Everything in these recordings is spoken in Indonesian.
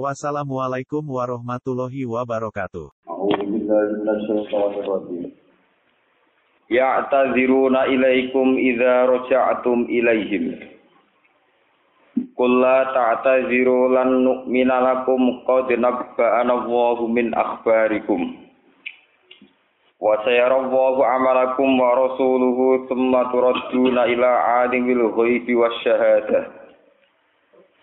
Wassalamualaikum warahmatullahi wabarakatuh. Ya'taziruna ilaikum idza raja'tum ilaihim. Qul la ta'taziru lan nu'mina lakum qad nabba'ana Allahu min akhbarikum. Wa sayara Allahu amalakum wa rasuluhu thumma turadduna ila 'alimil ghaibi wasyahadah.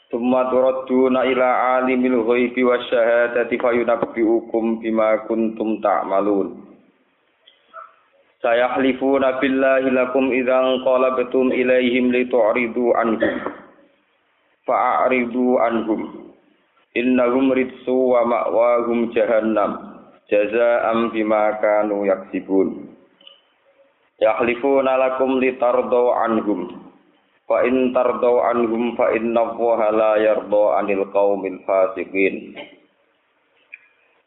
Summa turadduna ila alimil ghaibi wasyahadati fayunabbi'ukum bima kuntum ta'malun. Sayahlifuna billahi lakum idzan qalabtum ilaihim litu'ridu anhum. Fa'aridu anhum. Innahum ridsu wa ma'wahum jahannam. Jazaa'am bima kanu yaksibun. Yahlifuna lakum litardaw anhum. Fa in tardau anhum fa inna Allaha la yarda anil qaumil fasiqin.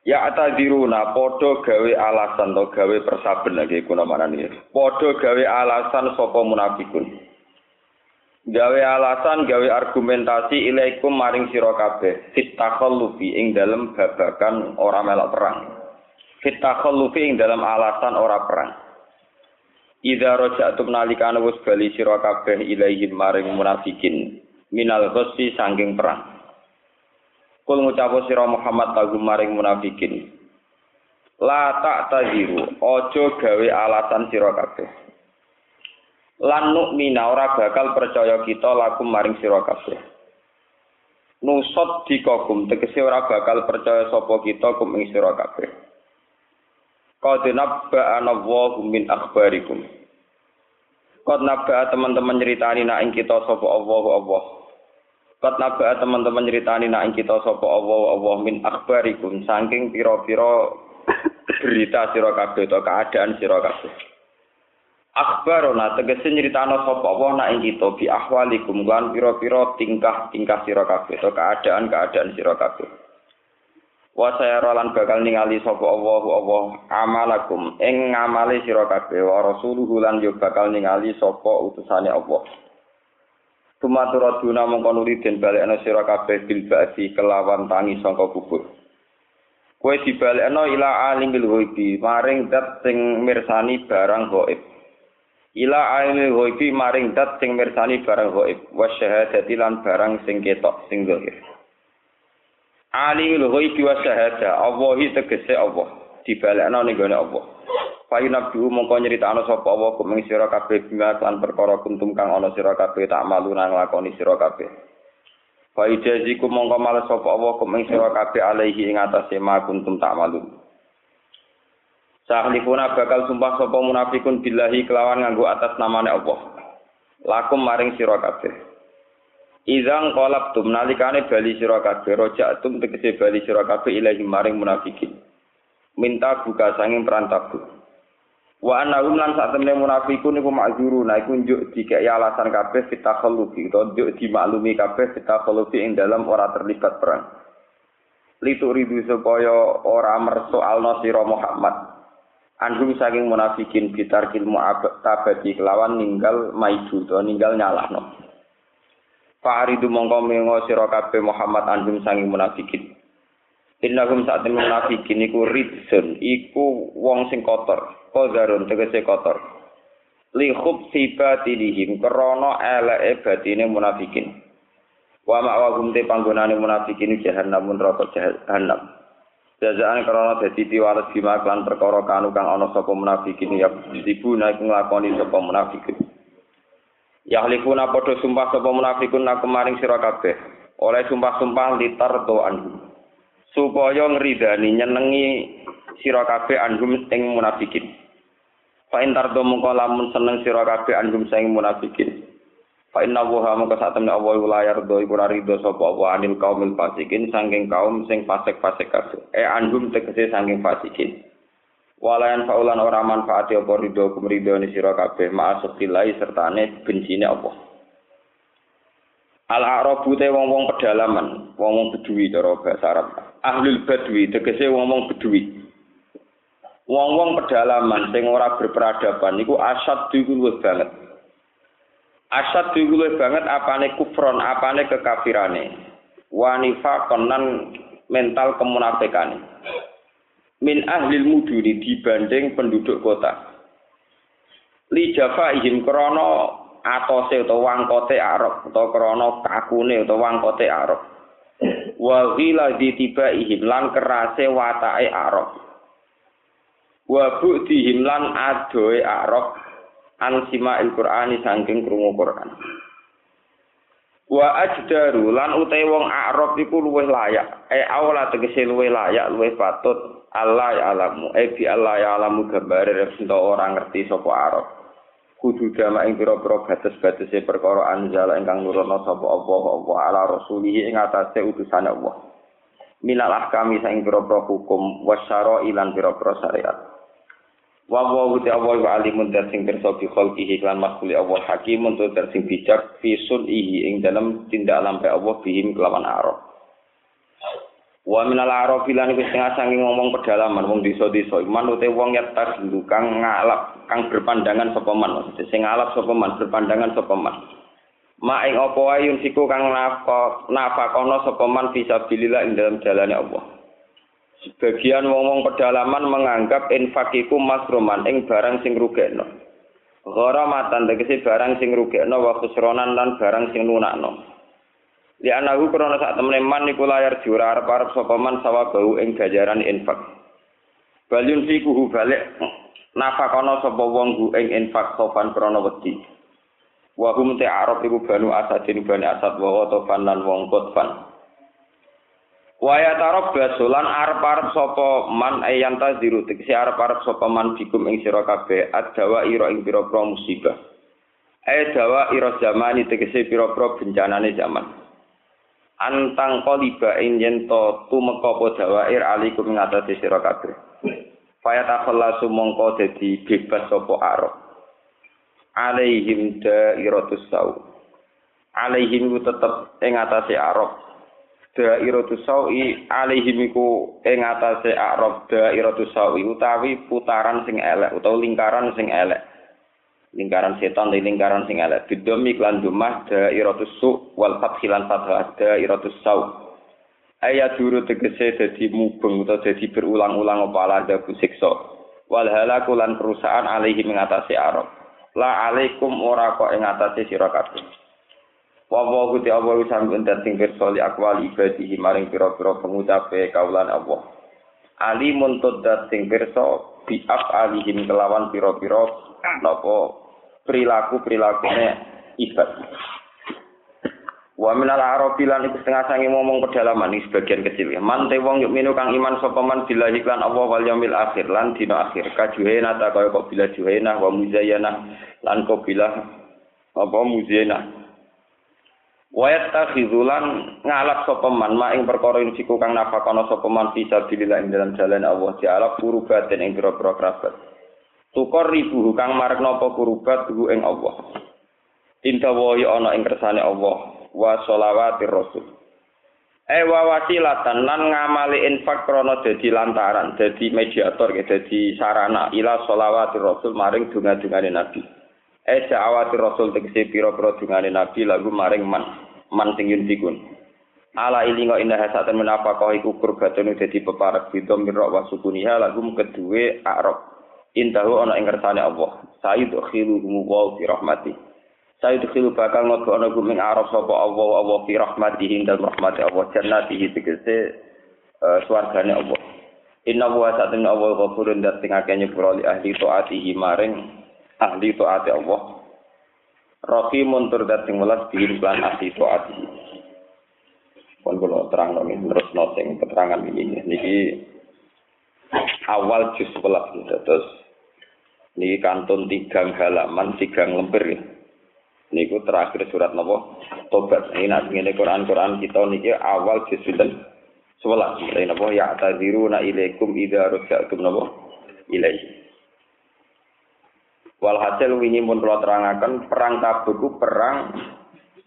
Ya atadiruna padha gawe alasan to gawe persaben lagi kuna manane. Padha gawe alasan sapa munafikun. Gawe alasan, gawe argumentasi ilaikum maring sira kabeh. Fitakhallufi ing dalem babakan ora melok perang. Fitakhallufi ing dalam alasan ora perang. Idza raja'tum nalikane wis bali sira kabeh ilaihim maring munafikin minal ghassi sangking perang. Kul ngucapo sira Muhammad tagu maring munafikin. La tak taziru, ojo gawe alasan sira kabeh. Lan nu'mina ora bakal percaya kita lakum maring sira kabeh. Nusot dikogum tegese ora bakal percaya sapa kita kum ing sira kabeh. Qad nabba'ana Allahu min akhbarikum. Qad nabba'a teman-teman nyeritani nak ing kita sapa Allah Allah. Qad nabba'a teman-teman nyeritani nak ing kita sapa Allah Allah min akhbarikum saking pira-pira berita sira kabeh to keadaan sira kabeh. Akhbarona tegese nyeritano sapa Allah nak ing kita bi ahwalikum lan pira-pira tingkah-tingkah sira kabeh to keadaan-keadaan sira kabeh. Wa sayara lan bakal ningali sapa Allahu Allah amalakum. Ing ngamali sira kabeh wa rasuluhu lan yo bakal ningali sapa utusane Allah. Tumaturaduna mongko nuli den balekno sira kabeh bil ba'si kelawan tangi sangka kubur. Kowe dibalekno ila alimil ghaibi maring dat sing mirsani barang gaib. Ila alimil ghaibi maring dat sing mirsani barang gaib. Wa syahadati lan barang sing ketok sing zahir Alimul ghaibi wa syahada, Allahi tegese Allah, dibalekno ning gone Allah. Fayu nabi mongko nyritakno sapa Allah kumeng sira kabeh bima lan perkara kuntum kang ana sira kabeh tak malu nang lakoni sira kabeh. Fayu jaziku mongko males sapa Allah kumeng sira kabeh alaihi ing atase ma kuntum tak malu. Sahlifuna bakal sumpah sapa munafikun billahi kelawan nganggo atas namane Allah. Lakum maring sira kabeh. Izang kolab tum nalikane bali sira kabeh rojak tum tegese bali sira kabeh ilahi maring munafikin. Minta buka sanging perantabu. Wa annahum lan sak temne munafikun iku makzuru nah iku njuk dikek alasan kabeh fitakhallufi utawa njuk dimaklumi kabeh fitakhallufi ing dalam ora terlibat perang. Litu ridu supaya ora mersoalno sira Muhammad. Anhum saking munafikin bitar ilmu tabati kelawan ninggal maidu to ninggal nyalahno. Fa'aridu mongko mengo sira kabeh Muhammad anhum sanging munafikin. Innahum saat munafikin iku ridsun, iku wong sing kotor, kodarun tegese kotor. Li khubsi batinihim krana eleke batine munafikin. Wa ma'wahum te panggonane munafikin jahannam neraka jahannam. Jazaan krana dadi piwales bima perkara kanu kang ana sapa munafikin ya dibuna iku nglakoni sapa munafikin. Yahlifuna padha sumpah sapa munafikun nak kemaring sira kabeh. Oleh sumpah-sumpah litar anhum. Supaya ngridani nyenengi sira kabeh anhum ing munafikin. Fa in tardo mongko lamun seneng sira kabeh anhum sing munafikin. Fa inna wa mongko sak temne Allah layar do iku ora rido sapa Allah anil kaumil fasikin saking kaum sing fasik-fasik kabeh. Eh anhum tegese saking fasikin. Walayan faulan ora manfaati apa ridho kumridho ni sira kabeh ma'asukilai sertane bencine apa. Al Arabu te wong-wong pedalaman, wong-wong bedui cara bahasa Arab. Ahlul badwi tegese wong-wong bedui. Wong-wong pedalaman sing ora berperadaban niku asad iku luwih banget. Asad iku luwih banget apane kufron, apane kekafirane. Wanifa konan mental kemunafikane. Min ahlil muduni dibanding penduduk kota. Li jafaihim krana atose utawa wangkote Arab utawa krana kakune utawa wangkote Arab. Wa ghila ditibaihim lan kerase watake Arab. wa bu'dihim lan adoe arab an sima'il qur'ani saking krungu Qur'an wa ajdaru lan utahe wong arab iku luwih layak. E awla tegese luwih layak luwih patut. Allah ya alamu e bi Allah ya alamu gambare resento ora ngerti sapa arab. Kudu dama ing pira-pira batas-batase perkara anjala ingkang nurono sapa apa apa ala rasulihi ing atase utusan Allah. Minal ahkami saing pira-pira hukum wasyara ilan pira-pira syariat wa wa wa Allah wa alimun sing pirsa bi khalqihi lan makhluk Allah hakim tur sing bijak fi ihi ing dalam tindak lampe Allah bihim kelawan arab. Wa minal arab lan iku sing saking ngomong pedalaman wong desa-desa. Iman ute wong yak kang ngalap kang berpandangan sapa man. Sing ngalap sapa man berpandangan sapa man. Ma ing apa wae siku kang nafka nafakono sapa man fisabilillah ing dalam jalane Allah Sebagian wong-wong pedalaman menganggap infak iku masruman ing barang sing rugekno. Gharamatan tegese barang sing rugekno wa khusronan lan barang sing lunakno. Li anahu krana sak temene man iku layar jura arep-arep sapa man sawabau ing gajaran infak. Balyun kuhu balik nafakono sapa wong gu ing infak sofan krana wedi. Wa hum ta'arab iku banu asadin bani asad wa tofan lan wong kotfan. Waya tarok basulan arep-arep sapa man ayan taziru tegese arep-arep sapa man bikum ing sira kabeh adawa ira ing pira-pira musibah. Ay dawa ira zamani tegese pira-pira bencanane zaman. Antang qaliba ing yen to tumeka apa dawair alikum ing atase sira kabeh. Faya takhallasu mongko dadi bebas sapa arep. Alaihim dairatus sau. Alaihim tetep ing atase arep dairatu sawi alaihim iku ing atase arab. Dairatu sawi utawi putaran sing elek utawa lingkaran sing elek. Lingkaran setan dan lingkaran sing elek. Bidomi lan dumah dairatu su wal fathilan fathah. Dairatu saw. Ayat duru tegese dadi mubeng utawa dadi berulang-ulang apa alada siksa wal halaku lan perusahaan alaihim ing atase arab. La alaikum ora kok ing atase sira Wa wa kuti Allah wis sampun dadi pirsa akwal ibadihi maring pira-pira pengucape kaulan Allah. Ali muntut dadi pirsa bi alihim kelawan pira-pira napa perilaku-perilakune ibad. Wa minal arabi lan iku setengah sangi ngomong pedalaman iki sebagian kecil ya. Man te yuk minu kang iman sapa man billahi lan Allah wal yaumil akhir lan dina akhir. Kajuhena ta kaya kok bila juhena wa muzayyana lan kok bila apa muzayyana. Wayat takhidulan ngalap sopeman ma ing perkara ing siku kang nafakono sopeman bisa bilila ing dalam jalan Allah dialap kurubat dan ing biro-biro kerabat. Tukor ribu kang marek nopo kurubat hu ing Allah. Inta wahi ana ing kersane Allah wa sholawatir rasul. E wa wasilatan lan ngamali infak krono dadi lantaran, dadi mediator, dadi sarana ila sholawatir rasul maring dunga-dungane Nabi. Eh da'awati rasul tegese pira-pira dungane nabi lagu maring man man sing yunfikun. Ala ilinga indah hasatan menafakah iku kurbatun dadi peparak bidom mirra wa sukuniha lagu kedue arab. Intahu ana ing kersane Allah. Sayyid khiluhum wa fi rahmati. Sayyid khilu bakal ngodo ana guming arab sapa Allah Allah fi rahmati hingga rahmati Allah jannatihi tegese uh, swargane Allah. Inna wa satun Allah ghafurun dat akeh nyepuro ahli taatihi maring ahli taati Allah. Rahimun tur dat sing welas bihin lan ahli taati pun kula terang nang terus noting keterangan ini. Niki awal juz 11 terus niki kantun tigang halaman tigang lembar ya niku terakhir surat napa tobat. Ini nak ngene Quran Quran kita niki awal juz 11 sebelas. Napa ya tadiru na ilaikum idza ruja'tum napa ilaihi. Walhasil wingi pun kula terangaken perang Tabuk perang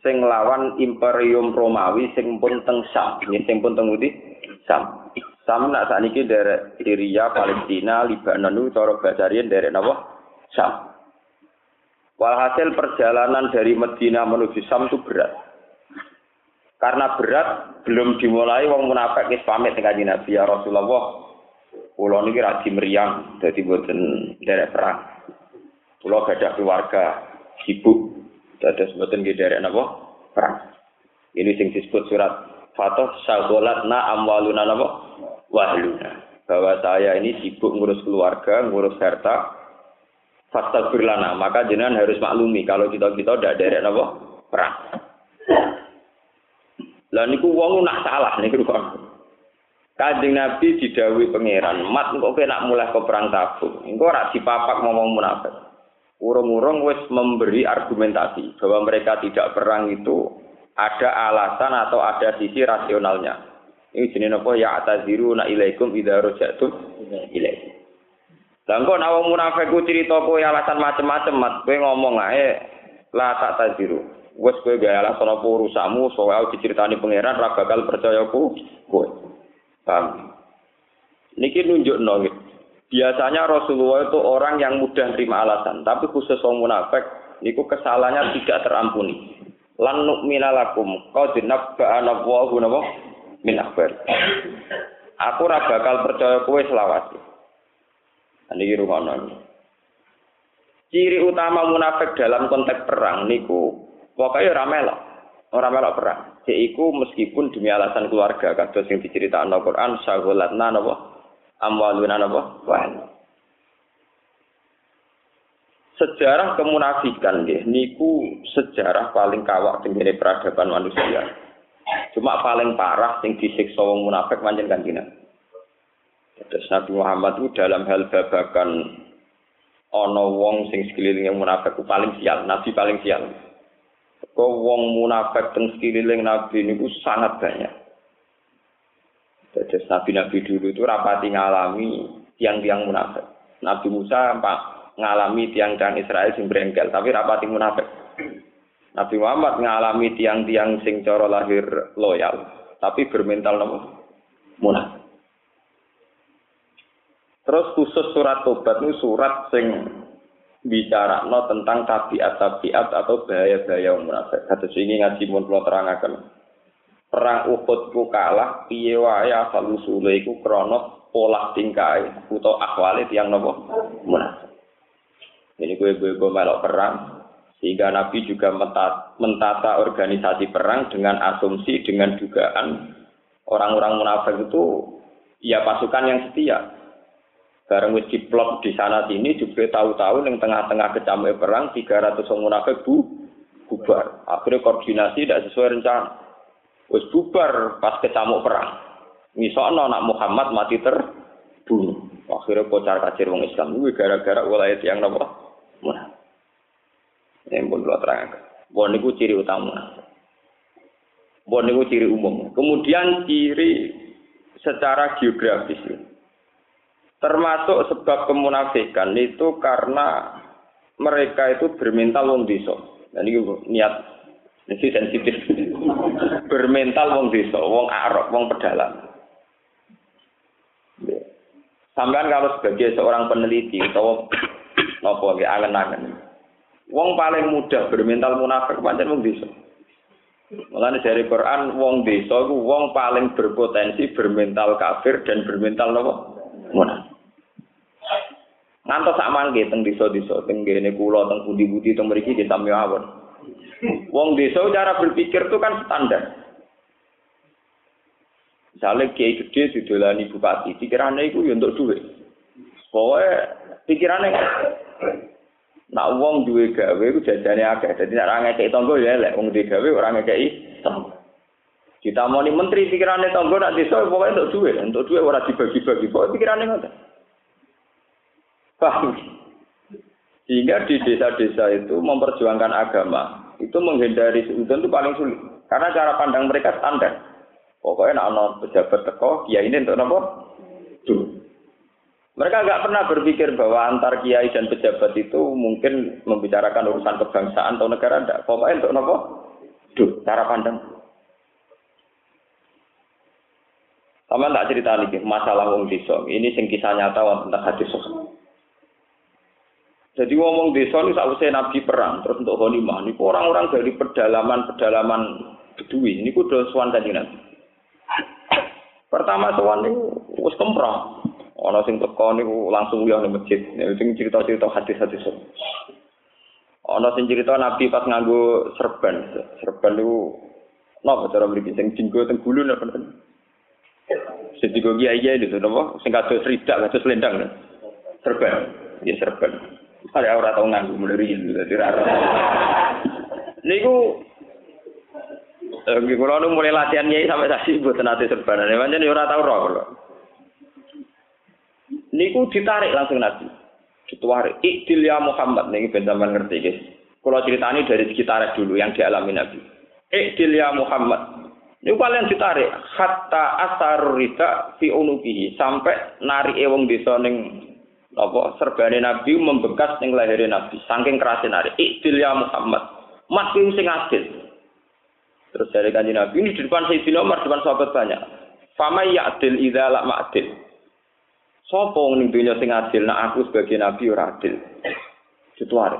sing lawan Imperium Romawi sing pun teng Sam, sing pun teng Uti Sam. Sam nak sakniki derek Syria, Palestina, Libanon cara basarian derek napa? Sam. Walhasil perjalanan dari Medina menuju Sam itu berat. Karena berat belum dimulai wong munafik wis pamit dengan Nabi ya Rasulullah. Kula niki ra meriang dadi mboten derek perang. Pulau gadah keluarga, sibuk, dados mboten nggih derek napa? Perang. Ini sing disebut surat Fatah na amwaluna napa? Wahluna. Bahwa saya ini sibuk ngurus keluarga, ngurus harta, Fasta berlana, maka jenengan harus maklumi kalau kita kita tidak derek napa perang. Lah niku wong nak salah niku kok. Kanjeng Nabi didawi pangeran, mat kok nak mulai ke perang tabuk. Engko ora dipapak ngomong munafik. Urung-urung wis memberi argumentasi bahwa mereka tidak perang itu ada alasan atau ada sisi rasionalnya. Ini jenis apa ya ataziru na ilaikum idza rajatum ilaikum. Lah kok nek munafik ku cerita kowe alasan macem-macem mat kowe ngomong ae la tak taziru. Wes kowe gawe alasan apa urusanmu soal diceritani pangeran ra bakal percaya ku kowe. Paham? Niki nunjukno gitu. Biasanya Rasulullah itu orang yang mudah terima alasan, tapi khusus orang munafik niku kesalahannya tidak terampuni. Lan nu'mina lakum qad nabba'ana Allahu napa min akhbar. Aku ora bakal percaya kowe selawat. Niki rumono. Ciri utama munafik dalam konteks perang niku pokoknya ora melok. Ora melok perang. Yaiku meskipun demi alasan keluarga kados sing diceritakno Al-Qur'an sagolatna napa amwaluna napa wal sejarah kemunafikan nggih. Niku sejarah paling kawak tengene peradaban manusia. Cuma paling parah sing disiksa wong munafik manjen kanjeng Terus Nabi Muhammad itu dalam hal babakan ana wong sing sekeliling yang munafik paling sial, Nabi paling sial. Kok wong munafik teng sekeliling Nabi niku sangat banyak. Jadi nabi-nabi dulu itu rapati ngalami tiang-tiang munafik. Nabi Musa pak ngalami tiang-tiang Israel sing berengkel, tapi rapati munafik. Nabi Muhammad ngalami tiang-tiang sing coro lahir loyal, tapi bermental nopo munafik. Terus khusus surat tobat ini surat sing bicara no tentang tabiat-tabiat atau bahaya-bahaya munafik. Kata sini ngaji mun terangaken perang Uhud ku kalah piye wae asal usule iku krana pola tingkai utawa akwale tiyang napa munafik. Ini gue gue gue melok perang sehingga Nabi juga mentata organisasi perang dengan asumsi dengan dugaan orang-orang munafik itu ya pasukan yang setia. Bareng wis diplot di sana sini juga tahu-tahu yang tengah-tengah kecamuk perang 300 orang munafik bu bubar. Akhirnya koordinasi tidak sesuai rencana. Wis bubar pas kecamuk perang. Misalnya anak Muhammad mati terbunuh. Akhirnya kocar kacir wong Islam. Ini gara-gara wilayah yang nopo. Mana? Ini pun lo terang. Bon itu ciri utama. Bon itu ciri umum. Kemudian ciri secara geografis. Termasuk sebab kemunafikan itu karena mereka itu bermental wong desa. Dan ini niat ini sensitif. Bermental wong desa, wong arok, wong pedalang. Sampai kalau sebagai seorang peneliti atau nopo ya angen-angen. Wong paling mudah bermental munafik pancen wong desa. Mulane dari Quran wong desa iku wong paling berpotensi bermental kafir dan bermental nopo? Munafik. Ngantos sak mangke teng desa-desa teng kene kula teng budi-budi teng mriki kita mawon. Wong desa cara berpikir itu kan standar. Misalnya kiai gede didolani bupati, pikirannya itu ya untuk duit. Pokoknya pikirannya nak wong duwe gawe iku jajane akeh. Dadi nek ora ngekeki tangga ya elek, wong duwe gawe ora ngekeki tangga. Kita mau menteri pikirannya tangga nak desa pokoknya untuk duit, untuk duit ora dibagi-bagi. Pokoknya pikirannya ngoten. Paham? Sehingga di desa-desa itu memperjuangkan agama, itu menghindari seudon itu paling sulit. Karena cara pandang mereka standar. Pokoknya nak pejabat teko, ya ini untuk nopo? Tuh. Mereka nggak pernah berpikir bahwa antar kiai dan pejabat itu mungkin membicarakan urusan kebangsaan atau negara. Tidak. Pokoknya untuk nopo? Duh, cara pandang. Sama tak cerita lagi masalah wong desa. Ini sing kisah nyata tentang hadis Jadi ngomong desa ini sausai Nabi perang terus untuk Honimah. Ini orang-orang dari pedalaman-pedalaman Bedui. Ini kudu suan kanjeng Nabi. Pertama suan ini wis kemprong. Ana sing teko niku langsung liya ning masjid. Sing cerita-cerita hadis-hadis. Ana sing cerita Nabi pas nganggo serban. Serban niku napa cara mriki sing dinggo teng gulu napa Sing dinggo kiai itu napa sing kados ridak kados selendang. Serban. Ya serban. Ada ora tau nganggo mulai riyen dadi ra. Niku Nggih kula nu mulai latihan nyai sampai saksi mboten ate serbanan. Pancen ora tau roh kula. Niku ditarik langsung Nabi. Ditarik. Ikdil ya Muhammad. Nih ben sampean ngerti guys. Kalau ceritani dari sekitar dulu yang dialami Nabi. Ikdil ya Muhammad. Ini kalian ditarik hatta asar rida fi unubihi sampai nari ewong desa ning apa serbane Nabi membekas ning lahirnya Nabi saking kerasnya nari ikdil ya Muhammad mat sing adil terus dari kanji Nabi ini di depan Sayyidina Umar depan sahabat banyak fama ya'dil idza la ma'dil Sopo ning dunya sing adil, nak aku sebagai nabi ora adil. Dituare.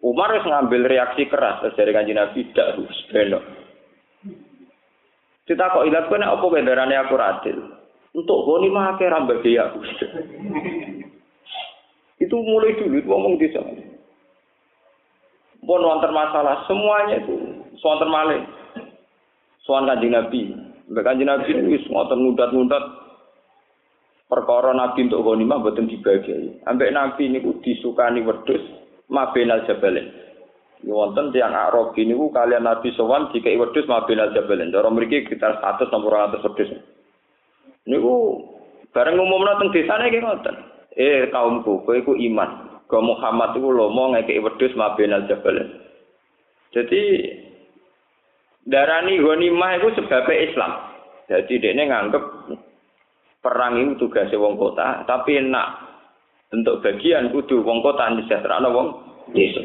Umar wis ngambil reaksi keras dari kanjeng Nabi dak harus belok. Kita kok ilat kene apa benderane aku adil? Untuk goni mah akeh rambage aku. Itu mulai dulu ngomong di sana. Pun wonten masalah semuanya itu wonten malih. Soal kanjeng Nabi. Mbak kanjeng Nabi wis ngoten ngudat-ngudat perkara Nabi untuk ghanimah boten dibagi. Ambek Nabi niku disukani wedhus mabenal jabalen. Ini wonten tiang Arabi niku kalian Nabi sowan dikai wedhus mabenal jabalen. Cara mriki sekitar 100 sampai 200 wedhus. Niku bareng umumna teng desane nggih ngoten. Eh kaumku, kowe iku iman. Go Muhammad iku lomo ngekeki wedhus mabenal jabalen. Jadi darani ghanimah itu sebabnya Islam. Jadi dia nganggep perang itu tugasnya wong kota, tapi nak untuk bagian kudu wong kota sejahtera wong desa.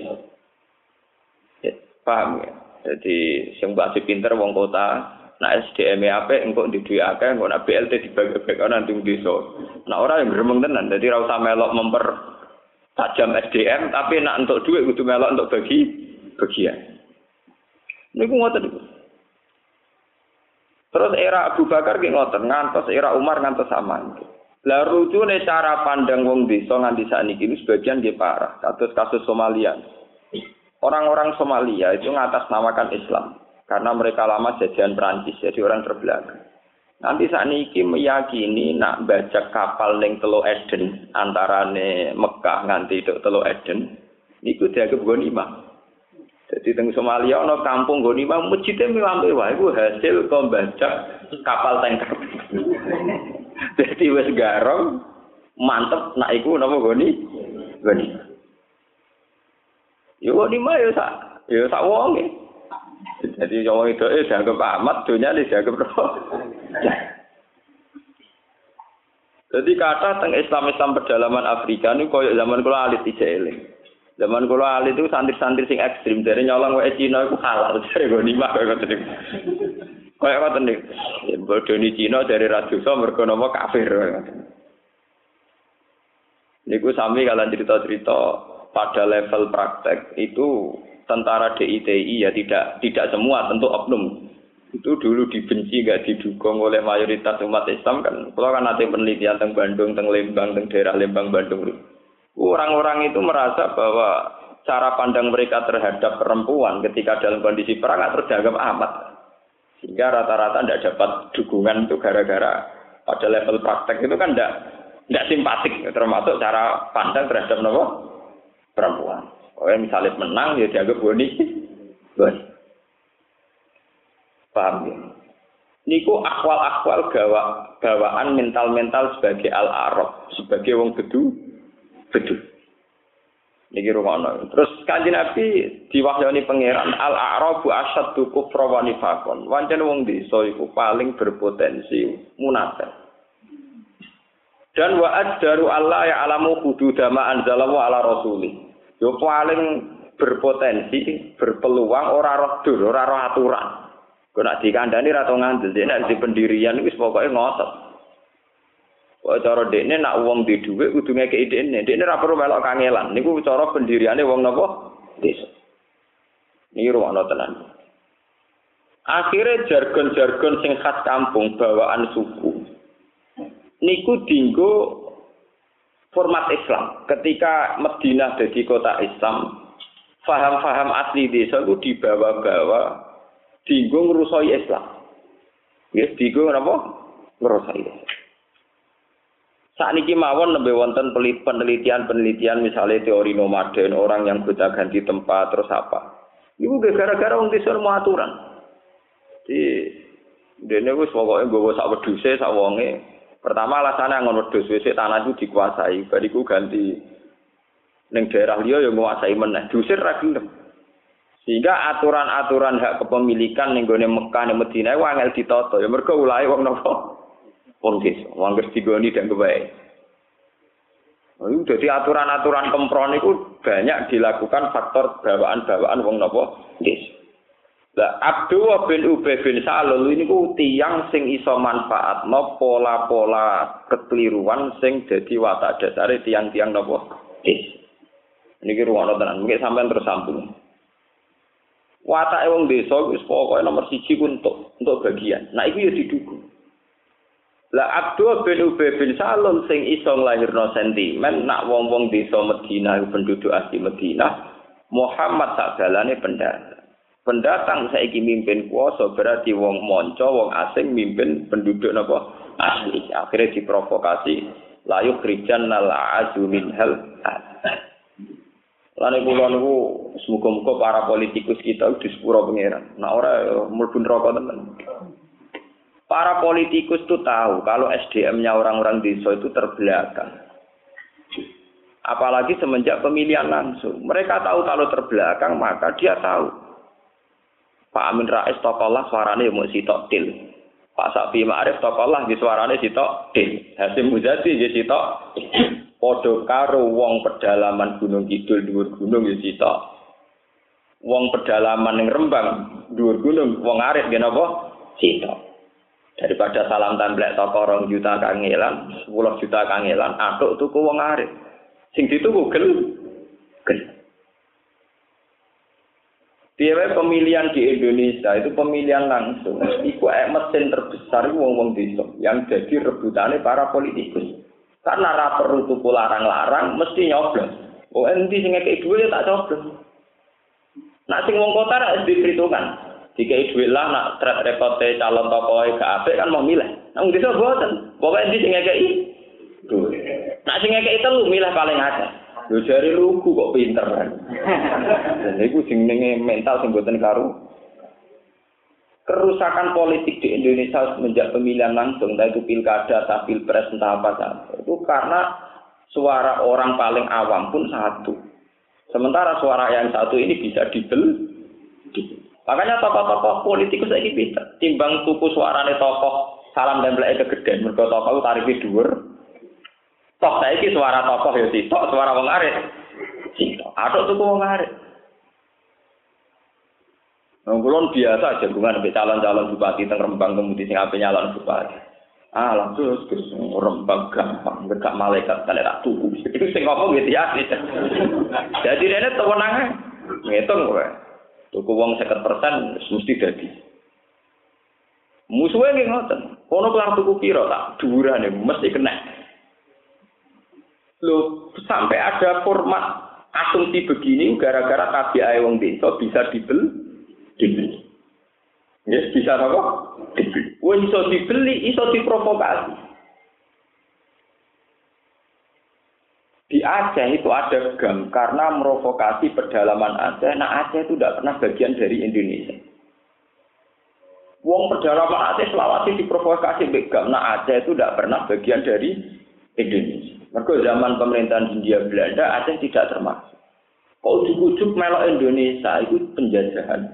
Paham ya? Jadi sing mbak pinter wong kota, nak SDM apa engkau di dua akeh, engkau nak BLT dibagi-bagi nanti desa. Nah orang yang gremeng tenan, jadi ra usah melok memper tajam SDM, tapi nak untuk duit kudu melok untuk bagi bagian. Ini ngoten niku. Terus era Abu Bakar ki ngoten, ngantos era Umar ngantos sama. Lah rujune cara pandang wong desa nganti sakniki ini sebagian nggih parah. Kados kasus Somalia. Orang-orang Somalia itu ngatasnamakan Islam karena mereka lama jajahan Prancis, jadi orang terbelakang. Nanti saat ini meyakini nak baca kapal neng Telo Eden antara Mekah nganti Telo Eden, itu dianggap ghanimah. Jadi teng Somalia ana kampung goni mah masjidnya milampe wae iku hasil kombaca kapal tanker. Jadi wis garong mantep nak iku napa goni? Goni. Yo goni mah yo sak yo sak wonge. Jadi wong itu eh dianggap amat, dunia ini dianggap roh. Jadi kata teng Islam-Islam pedalaman Afrika ini koyo zaman kula alit eling. Zaman kula ali itu santri-santri sing ekstrim dari nyolong wae Cina iku halal dari gue kayak ngoten niku. Kayak ngoten niku. Bodoni Cina dari radosa mergo napa kafir Niku sami kalian cerita-cerita pada level praktek itu tentara DITI ya tidak tidak semua tentu oknum itu dulu dibenci gak didukung oleh mayoritas umat Islam kan kalau kan nanti penelitian tentang Bandung tentang Lembang tentang daerah Lembang Bandung Orang-orang itu merasa bahwa cara pandang mereka terhadap perempuan ketika dalam kondisi perang tidak terdianggap amat. Sehingga rata-rata tidak dapat dukungan itu gara-gara pada level praktek itu kan tidak tidak simpatik termasuk cara pandang terhadap nopo perempuan. Oh misalnya menang ya dianggap boni, boni. Paham ya? Niku akwal-akwal gawa, gawaan mental-mental sebagai al-arab, sebagai wong bedu, bedu. Niki rumono. Terus kanjeng Nabi diwahyani pangeran al-a'rabu asyaddu kufra wa nifaqan. Wancen wong desa iku paling berpotensi munafik. Dan wa Allah ya alamu hududama anzalahu ala rasuli. Yo paling berpotensi, berpeluang ora roh dur, ora roh aturan. Kok nak dikandani ra tau ngandel, nek di pendirian wis pokoke ngotot. Kok cara dekne nak wong di dhuwit kudu ngekeki dekne. Dekne ra perlu melok kangelan. Niku cara pendiriane wong napa? Desa. Ini ruang tenan. Akhirnya jargon-jargon sing khas kampung bawaan suku niku dinggo format Islam. Ketika Madinah jadi kota Islam, faham-faham asli desa itu dibawa-bawa dinggo ngerusoi Islam. Ya, yes, dinggo apa? Ngerusoi Islam. Saat ini mawon lebih wonten penelitian-penelitian misalnya teori nomaden, orang yang gonta ganti tempat terus apa. Ibu gara-gara wong desa mau aturan. Di dene wis pokoke nggawa sak wedhuse sak wonge Pertama alasannya ngono wedhus wis tanah itu dikuasai, bariku ganti ning daerah liya yang menguasai meneh. Diusir ra. Sehingga aturan-aturan hak kepemilikan ning gone Mekah ning Madinah wae angel ditata. Ya mergo ulahe wong napa? Wong desa, wong wis digoni dan kebae. Jadi aturan-aturan kempron itu banyak dilakukan faktor bawaan-bawaan wong napa? Desa. Lah Abdullah bin Ubay bin Salul ini ku tiang sing iso manfaat no pola-pola kekeliruan sing jadi watak dasare tiang-tiang nopo is. Niki ruwono tenan, mungkin sampean terus sambung. Watak wong desa wis pokoke nomor siji ku untuk untuk bagian. Nah iku ya didukung. Lah Abdul bin Ubay bin Salul sing iso nglahirno sentimen nak wong-wong desa Medina penduduk asli Medina Muhammad sak dalane pendatang. Pendatang saiki mimpin kuasa berarti wong monco wong asing mimpin penduduk napa asli akhirnya diprovokasi layu krijan nal azu min hal Lani kula niku semoga-moga para politikus kita di sepuro pangeran. Nah ora mlebu neraka temen. Para politikus tuh tahu kalau SDM-nya orang-orang desa itu terbelakang. Apalagi semenjak pemilihan langsung. Mereka tahu kalau terbelakang maka dia tahu Pak Amin Rais tokolah suarane mau sitok til. Pak Sapi Ma'arif tokolah di suarane sitok til. Hasim Muzadi ya sitok Podo karo wong pedalaman Gunung Kidul dhuwur gunung ya sitok. Wong pedalaman ning Rembang dhuwur gunung wong arit nggih napa? Sitok. Daripada salam templek toko rong juta kangelan, 10 juta kangelan, atuk tuku wong arit. Sing dituku. Gel. Biaya pemilihan di Indonesia itu pemilihan langsung. Iku mesin terbesar wong-wong desa yang jadi rebutannya para politikus. Karena ra perlu tuku larang-larang mesti nyoblos. Oh endi sing ngekek dhuwit tak coblos. Nak sing wong kota ra diperhitungkan. Dikai dhuwit lah nak track record calon tokoe gak apik kan mau milih. Nang desa boten. Pokoke endi sing ngekek dhuwit. Nak sing ngekek telu milih paling akeh. Lho jari lugu kok pinter kan. Dan itu sing mental sing boten karu. Kerusakan politik di Indonesia semenjak pemilihan langsung, entah itu pilkada, entah pilpres, entah apa saja. Itu karena suara orang paling awam pun satu. Sementara suara yang satu ini bisa dibel. Makanya tokoh-tokoh politikus lagi pinter. Timbang tuku suarane tokoh salam dan belai kegedean. Mereka tokoh tarifnya dhuwur, Tok saiki suara tokoh ya sitok, suara wong arit. Sitok. Atok tuku wong arit. Nah, kulon biasa jagungan sampai calon-calon bupati teng Rembang kemudian sing ape nyalon bupati. Ah, langsung terus Rembang gampang, gak malaikat kan tak tuku. Itu sing ngomong gitu ya. Jadi rene tewenange ngitung kowe. Tuku wong 50% mesti dadi. Musuhnya nggih ngoten. Kono kelar tuku piro tak dhuwurane mesti kena. Loh, sampai ada format asumsi begini gara-gara KPI wong desa bisa dibeli, dibeli. Yes, bisa apa? Dibeli. Wah, iso dibeli, iso diprovokasi. Di Aceh itu ada gam karena merovokasi pedalaman Aceh. Nah Aceh itu tidak pernah bagian dari Indonesia. Wong pedalaman Aceh selawasi diprovokasi begam. Nah Aceh itu tidak pernah bagian dari Indonesia. Mereka zaman pemerintahan Hindia Belanda Aceh tidak termasuk. Kau ujuk-ujuk melok Indonesia itu penjajahan.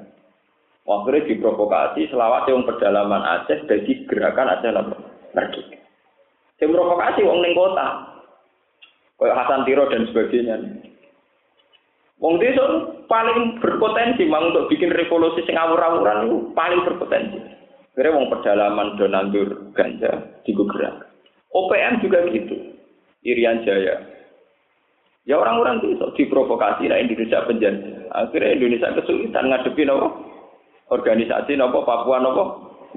Akhirnya diprovokasi selawat yang pedalaman Aceh jadi gerakan Aceh Merdeka. Sing provokasi wong ning kota. Kayak Hasan Tiro dan sebagainya. Wong desa paling berpotensi mang untuk bikin revolusi sing awur-awuran itu paling berpotensi. Kira wong pedalaman do nandur ganja di gerak. OPM juga gitu. Irian Jaya. Ya orang-orang itu diprovokasi lah Indonesia penjara. Akhirnya Indonesia kesulitan ngadepi nopo organisasi nopo Papua nopo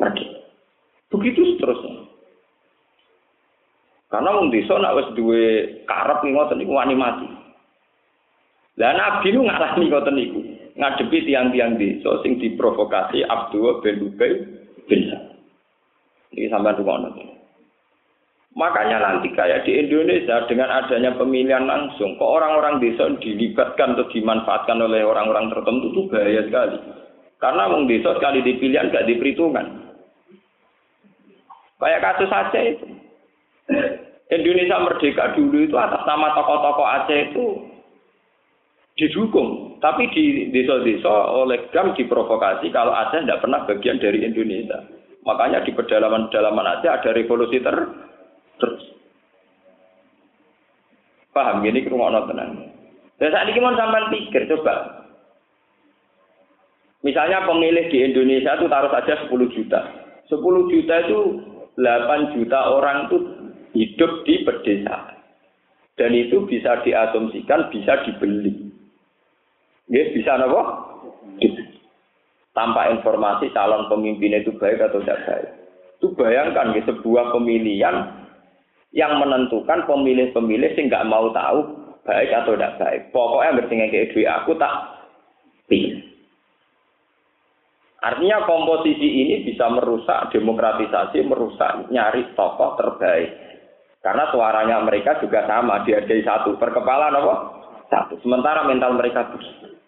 merdeka. Begitu seterusnya. Karena wong desa nak wis duwe karep ngoten niku wani mati. Lah Nabi nu ngalami ngoten niku, ngadepi tiang-tiang desa sing diprovokasi Abdul bin Ubay bin Ini sampai rumah Makanya nanti kayak di Indonesia dengan adanya pemilihan langsung, kok orang-orang desa dilibatkan atau dimanfaatkan oleh orang-orang tertentu itu bahaya sekali. Karena wong desa sekali dipilihan gak diperhitungkan. Kayak kasus Aceh itu. Indonesia merdeka dulu itu atas nama tokoh-tokoh Aceh itu didukung. Tapi di desa-desa oleh GAM diprovokasi kalau Aceh tidak pernah bagian dari Indonesia. Makanya di pedalaman-pedalaman Aceh ada revolusi ter terus. Paham gini rumah tenang. Dan saat ini mau sampai pikir coba. Misalnya pemilih di Indonesia itu taruh saja 10 juta. 10 juta itu 8 juta orang itu hidup di pedesaan. Dan itu bisa diasumsikan bisa dibeli. Ya, bisa apa? Tanpa informasi calon pemimpin itu baik atau tidak baik. Itu bayangkan ya, sebuah pemilihan yang menentukan pemilih-pemilih sih nggak mau tahu baik atau tidak baik. Pokoknya bertinggal kayak duit aku tak pilih. Artinya komposisi ini bisa merusak demokratisasi, merusak nyari tokoh terbaik. Karena suaranya mereka juga sama, dihargai satu. Per kepala apa? Satu. Sementara mental mereka begitu.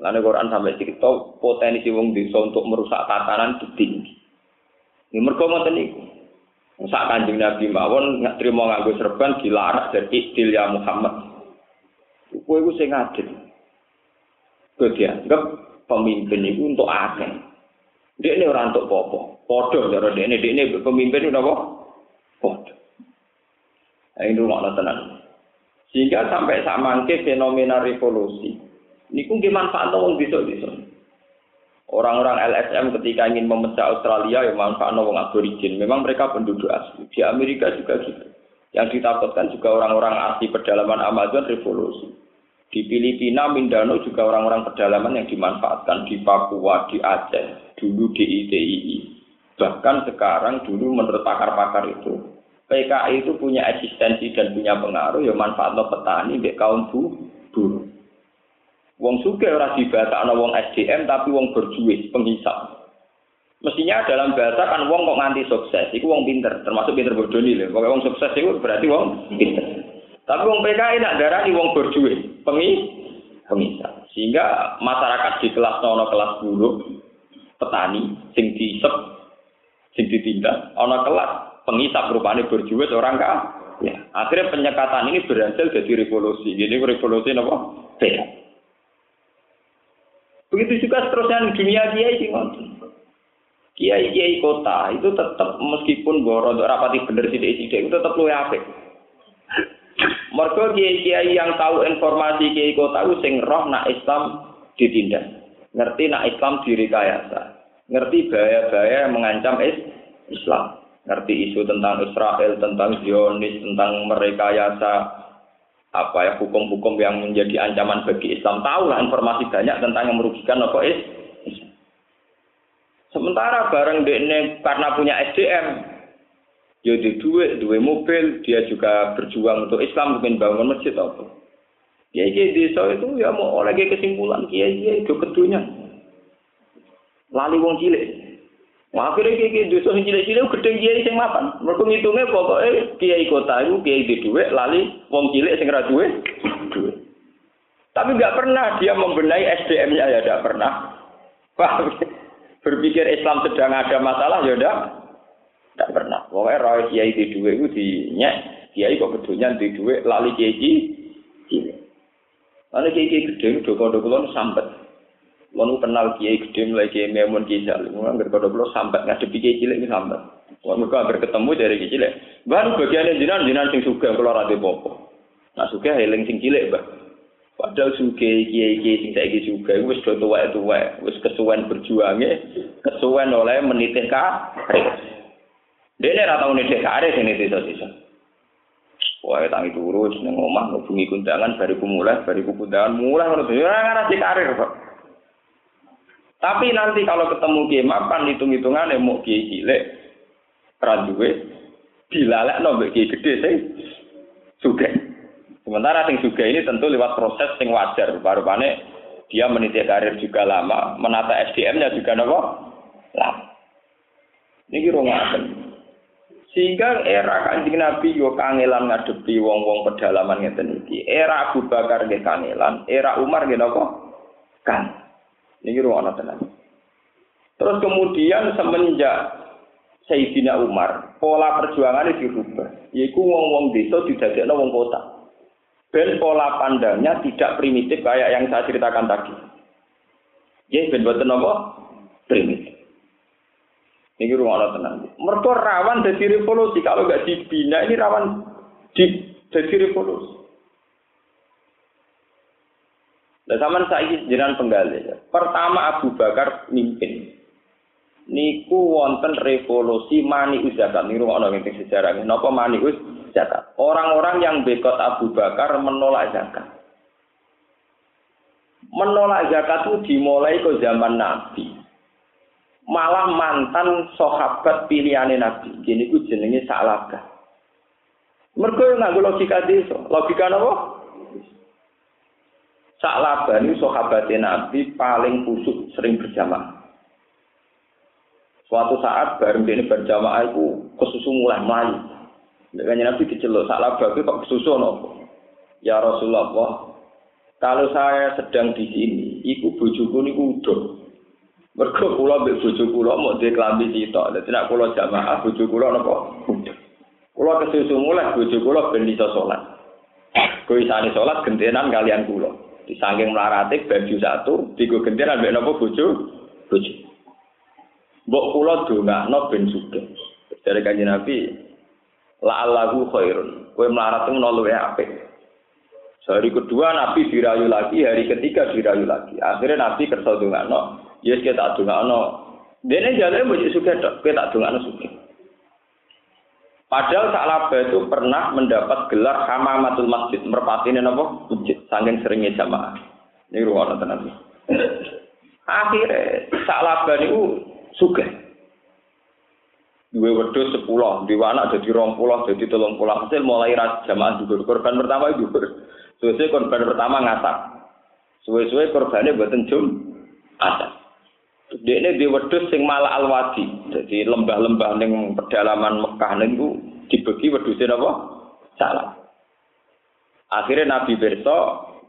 Lalu Quran sampai cerita potensi wong desa untuk merusak tatanan itu tinggi. Ini mereka niku. Sak kanjeng Nabi mawon nggak terima nganggo serban dilarang dari iktil ya Muhammad. Kowe iku sing adil. Kowe dianggap pemimpin itu untuk akeh. Dia ini orang untuk popo. Podo cara dia ini, dia ini pemimpin itu apa? Podo. Ini rumah tenang. Sehingga sampai sama fenomena revolusi. Ini pun manfaat wong bisa-bisa. Orang-orang LSM ketika ingin memecah Australia yang manfaat wong aborigin. Memang mereka penduduk asli. Di Amerika juga gitu. Yang ditakutkan juga orang-orang asli pedalaman Amazon revolusi. Di Filipina, Mindanao juga orang-orang pedalaman yang dimanfaatkan di Papua, di Aceh, dulu di ITII. Bahkan sekarang dulu menurut pakar-pakar itu, PKI itu punya eksistensi dan punya pengaruh ya manfaat petani di kaum buruh. Wong suge ora ana wong SDM tapi wong berjuis, penghisap. Mestinya dalam bahasa kan wong kok nganti sukses, iku wong pinter, termasuk pinter bodoh nih Pokoknya wong sukses itu berarti wong pinter. Tapi wong PKI nak darani wong berjuis, pengi penghisap. Sehingga masyarakat di kelas nono kelas buruh, petani, sing diisep, sing ditindak, ana kelas penghisap rupane berjuis orang kah? Ya, akhirnya penyekatan ini berhasil jadi revolusi. Jadi revolusi apa? Beda. Begitu juga seterusnya dunia kiai sih Kiai kiai kota itu tetap meskipun boros rapati bener sidik sidik itu tetap luwe apik. Mereka kiai kiai yang tahu informasi kiai kota itu sing roh nak Islam ditindak, ngerti nak Islam direkayasa, ngerti bahaya-bahaya mengancam Islam, ngerti isu tentang Israel, tentang Zionis, tentang merekayasa apa ya hukum-hukum yang menjadi ancaman bagi Islam? Tahulah informasi banyak tentang yang merugikan apa is sementara bareng ini karena punya SDM ya di duit duit mobil dia juga berjuang untuk Islam mungkin bangun masjid apa. Ya di desa itu ya mau oleh kesimpulan kiai kiai itu kedunya lali wong cilik Wah, akhirnya kiai dosa sing cilik-cilik gedhe kiai sing mapan. Mergo ngitunge pokoke kiai kota iku kiai di dhuwit lali wong cilik sing ora duwe. Tapi nggak pernah dia membenahi SDM-nya ya tidak pernah. Wah, berpikir Islam sedang ada masalah ya tidak tidak pernah. Pokoknya roh kiai di duwe itu dinyek, kiai kok kedonyan di duwe lali kiai cilik. Lalu kiai gede, doko-doko sampai Lalu kenal kiai gede mulai kiai memun kiai jalim. Angger kodok lo sampai ngadepi kiai cilik ini sampai. Wah mereka hampir ketemu dari kiai cilik. Baru bagiannya jinan jinan sing suka kalau rada popo. Nah suka heling sing cilik bah. Padahal suka kiai kiai sing saya suka. Wis do tua itu wae. Wis kesuwen berjuangnya. Kesuwen oleh menitik karir. Dia ini rata unitik karir sini sisa-sisa. Wah, tangi turu, seneng omah, ngubungi kundangan, bariku mulai, bariku kundangan, mulai, menurut saya, ngarasi karir, Pak. Tapi nanti kalau ketemu kiai mapan hitung-hitungan mau kiai cilik randuwe dilalek nombek kiai gede sih suge. Sementara sing suge ini tentu lewat proses sing wajar. Baru pane dia meniti karir juga lama, menata SDM-nya juga nopo lama. Ini kira? Sehingga era kanjeng Nabi yo kangelan ngadepi wong-wong pedalaman ngeten iki. Era Abu Bakar nggih kangelan, era Umar nggih napa? Kan. Ini ruang tenang. Terus kemudian semenjak Sayyidina Umar, pola perjuangan itu dirubah. Yaitu wong-wong desa didadekno wong kota. Ben pola pandangnya tidak primitif kayak yang saya ceritakan tadi. Ya, ben boten apa? Primitif. Ini ruang tenang. Mereka rawan dari revolusi. Kalau nggak dibina, ini rawan di, jadi revolusi. Zaman saya jenengan penggali. Pertama Abu Bakar mimpin. Niku wonten revolusi mani zakat. Niku ana ing sejarah. Napa mani? Orang-orang yang bekot Abu Bakar menolak zakat. Menolak zakat itu dimulai ke zaman Nabi. Malah mantan sahabat pilihane Nabi. Gini ku jenenge Salabah. Mergo nganggo logika desa. Logika napa? Saklabani sahabat Nabi paling kusuk sering berjamaah. Suatu saat bareng ini berjamaah itu kesusu mulai melayu. Dengan Nabi diceluk saklabani kok kesusu nopo. Ya Rasulullah, kalau saya sedang di sini, iku bojoku niku udah. Mergo kula mbek bojo kula mau dhe klambi sitok. Dadi nek kula jamaah bojo kula napa? Kula kesusu mulai bojo kula ben iso salat. Sane gentenan kalian kula. Disangking melaratik baju satu, tiga gentir ambek nopo bojo, bojo. Mbok kula dongakno ben sugih. Dari kanjeng Nabi, la allahu khairun. Kowe melarat itu luwe apik. Hari kedua Nabi dirayu lagi, hari ketiga dirayu lagi. Akhirnya Nabi kersa dongakno, yes kita dongakno. Dene jale bojo sugih tok, tak dongakno sugih. Padahal Sa'labah itu pernah mendapat gelar Hamamatul Masjid, merpati ini apa? Masjid, saking seringnya jamaah. Ini ruang nanti. Akhirnya Sa'labah itu suka. Dua wedus sepuluh, dua anak jadi rong pulau, jadi tolong pulau. Hasil mulai jamaah juga. Korban pertama itu Suwe-suwe korban pertama ngasak. Suwe-suwe korbannya buatan jum, ada. Dia ini di wedus sing malah alwadi, jadi lembah-lembah neng pedalaman Mekah niku dibagi wedusnya apa? Salah. Akhirnya Nabi Berso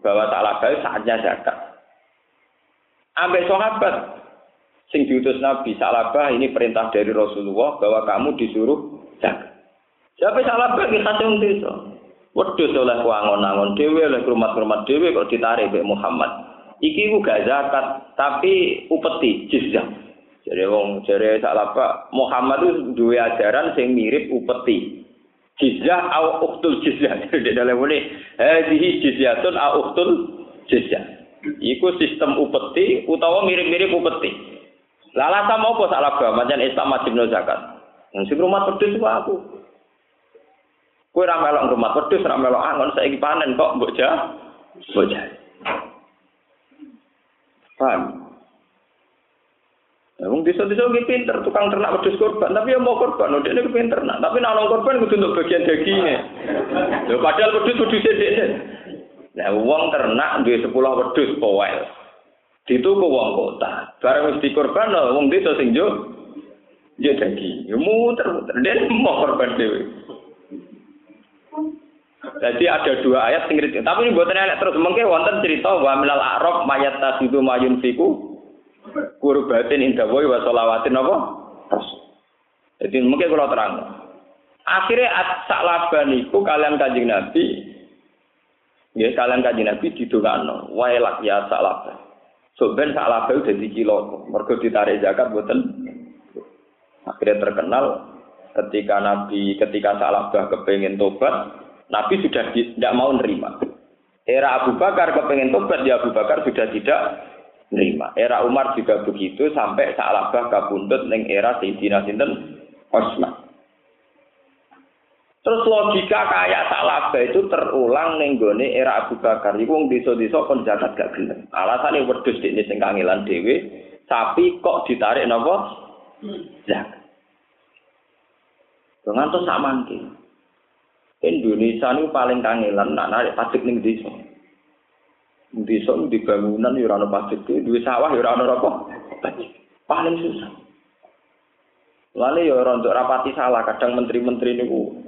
bahwa salah baik saatnya zakat. Ambil sahabat sing diutus Nabi Salabah ini perintah dari Rasulullah bahwa kamu disuruh zakat. Siapa Salabah kita khasung desa. Wedus oleh kuangon-angon dewe oleh rumah-rumah dewe kok ditarik Muhammad. Iki ku gak zakat, tapi upeti jizyah. Jadi wong jare salapa Muhammad itu dua ajaran sing mirip upeti. Jizyah au uktul jizyah. Jadi dalam ini hadhihi jizyatun au uktul jizyah. Iku sistem upeti utawa mirip-mirip upeti. Lala sama apa salah Macam Islam wajib zakat. Yang sing rumah pedus itu aku. Kue ramelok rumah pedus, ramelok angon, saya panen kok, mbok jah, mbok. Paham? Ya, wong desa-desa iki pinter tukang ternak wedhus korban, tapi ya mau korban, dia ini pinter nak. Tapi nek korban kudu untuk bagian dagingnya. Lho padahal wedhus wedhus dhekne. Nah, wong ternak duwe 10 wedhus powel. Dituku wong kota. Barang wis dikorban wong desa sing jo ya daging. Ya muter-muter. Mau korban dhewe. Jadi ada dua ayat sing Tapi ini buatan ayat terus mungkin wonten cerita wa milal a'rab mayat tasidu mayun fiku kurbatin indah wa solawatin apa? Jadi mungkin kalau terang. Akhirnya sak laban iku kalian kanjeng Nabi ya kalian kanjeng Nabi didongakno wae lak ya sak laban. Soben sak laba udah dicilok, mergo ditarik zakat boten. Akhirnya terkenal ketika Nabi ketika Salabah kepengen tobat, Nabi sudah tidak mau nerima. Era Abu Bakar kepengen tobat, ya Abu Bakar sudah tidak nerima. Era Umar juga begitu sampai Salabah kabundut neng era Sayyidina Sinten Osman. Terus logika kayak salabah itu terulang ning gone era Abu Bakar. Iku wong desa-desa kon zakat gak gelem. Alasane wedhus dekne sing kangelan dhewe, sapi kok ditarik napa? Zakat. Ngantos sak mangke. Indonesia ini paling kangelan nak narik pajak ning desa. Desa di bangunan ya ora ono pajak, duwe sawah ya ora ono apa? Paling susah. Lalu ya rontok rapati salah, kadang menteri-menteri niku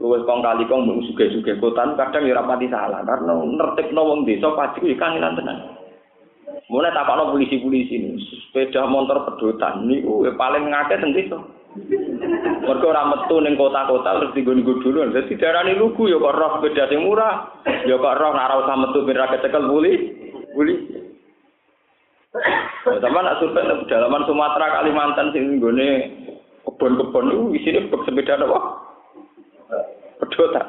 luwes kong kali kong mau suge suge kotan kadang ya rapati salah. Karena nertib wong desa pasti ya kangenan tenan. Mulai tapak no polisi polisi ini sepeda motor pedotan ini paling ngake teng desa mereka orang metu neng kota-kota terus digun-gun dulu jadi ini lugu ya kok roh sepeda yang murah ya kok roh ngarau sama metu bin rakyat cekel buli buli Teman nak survei pedalaman Sumatera Kalimantan sing nggone kebon-kebon itu isine sepeda apa? pedotan.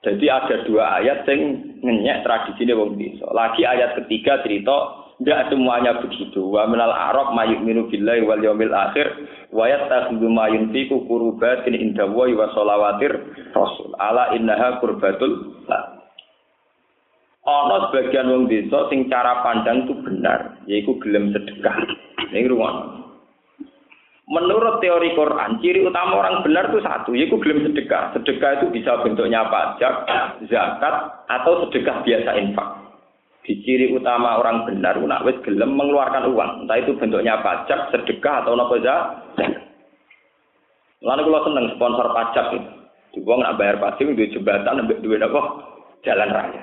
Jadi ada dua ayat yang ngenyek tradisi ini wong desa. Lagi ayat ketiga cerita tidak semuanya begitu. Wa minal arab mayuk minu billahi wal yawmil akhir wa yattakhidhu ma yunfiqu qurbatin inda wa wa shalawatir rasul. Ala innaha qurbatul Ana sebagian wong desa sing cara pandang itu benar, yaitu gelem sedekah. Ini ruang. Menurut teori Quran, ciri utama orang benar itu satu, yaitu gelem sedekah. Sedekah itu bisa bentuknya pajak, zakat, atau sedekah biasa infak. Di ciri utama orang benar, nak wis gelem mengeluarkan uang, entah itu bentuknya pajak, sedekah, atau apa saja. Lalu kalau seneng sponsor pajak itu, di uang nak bayar pajak di jembatan, duit apa? Jalan raya.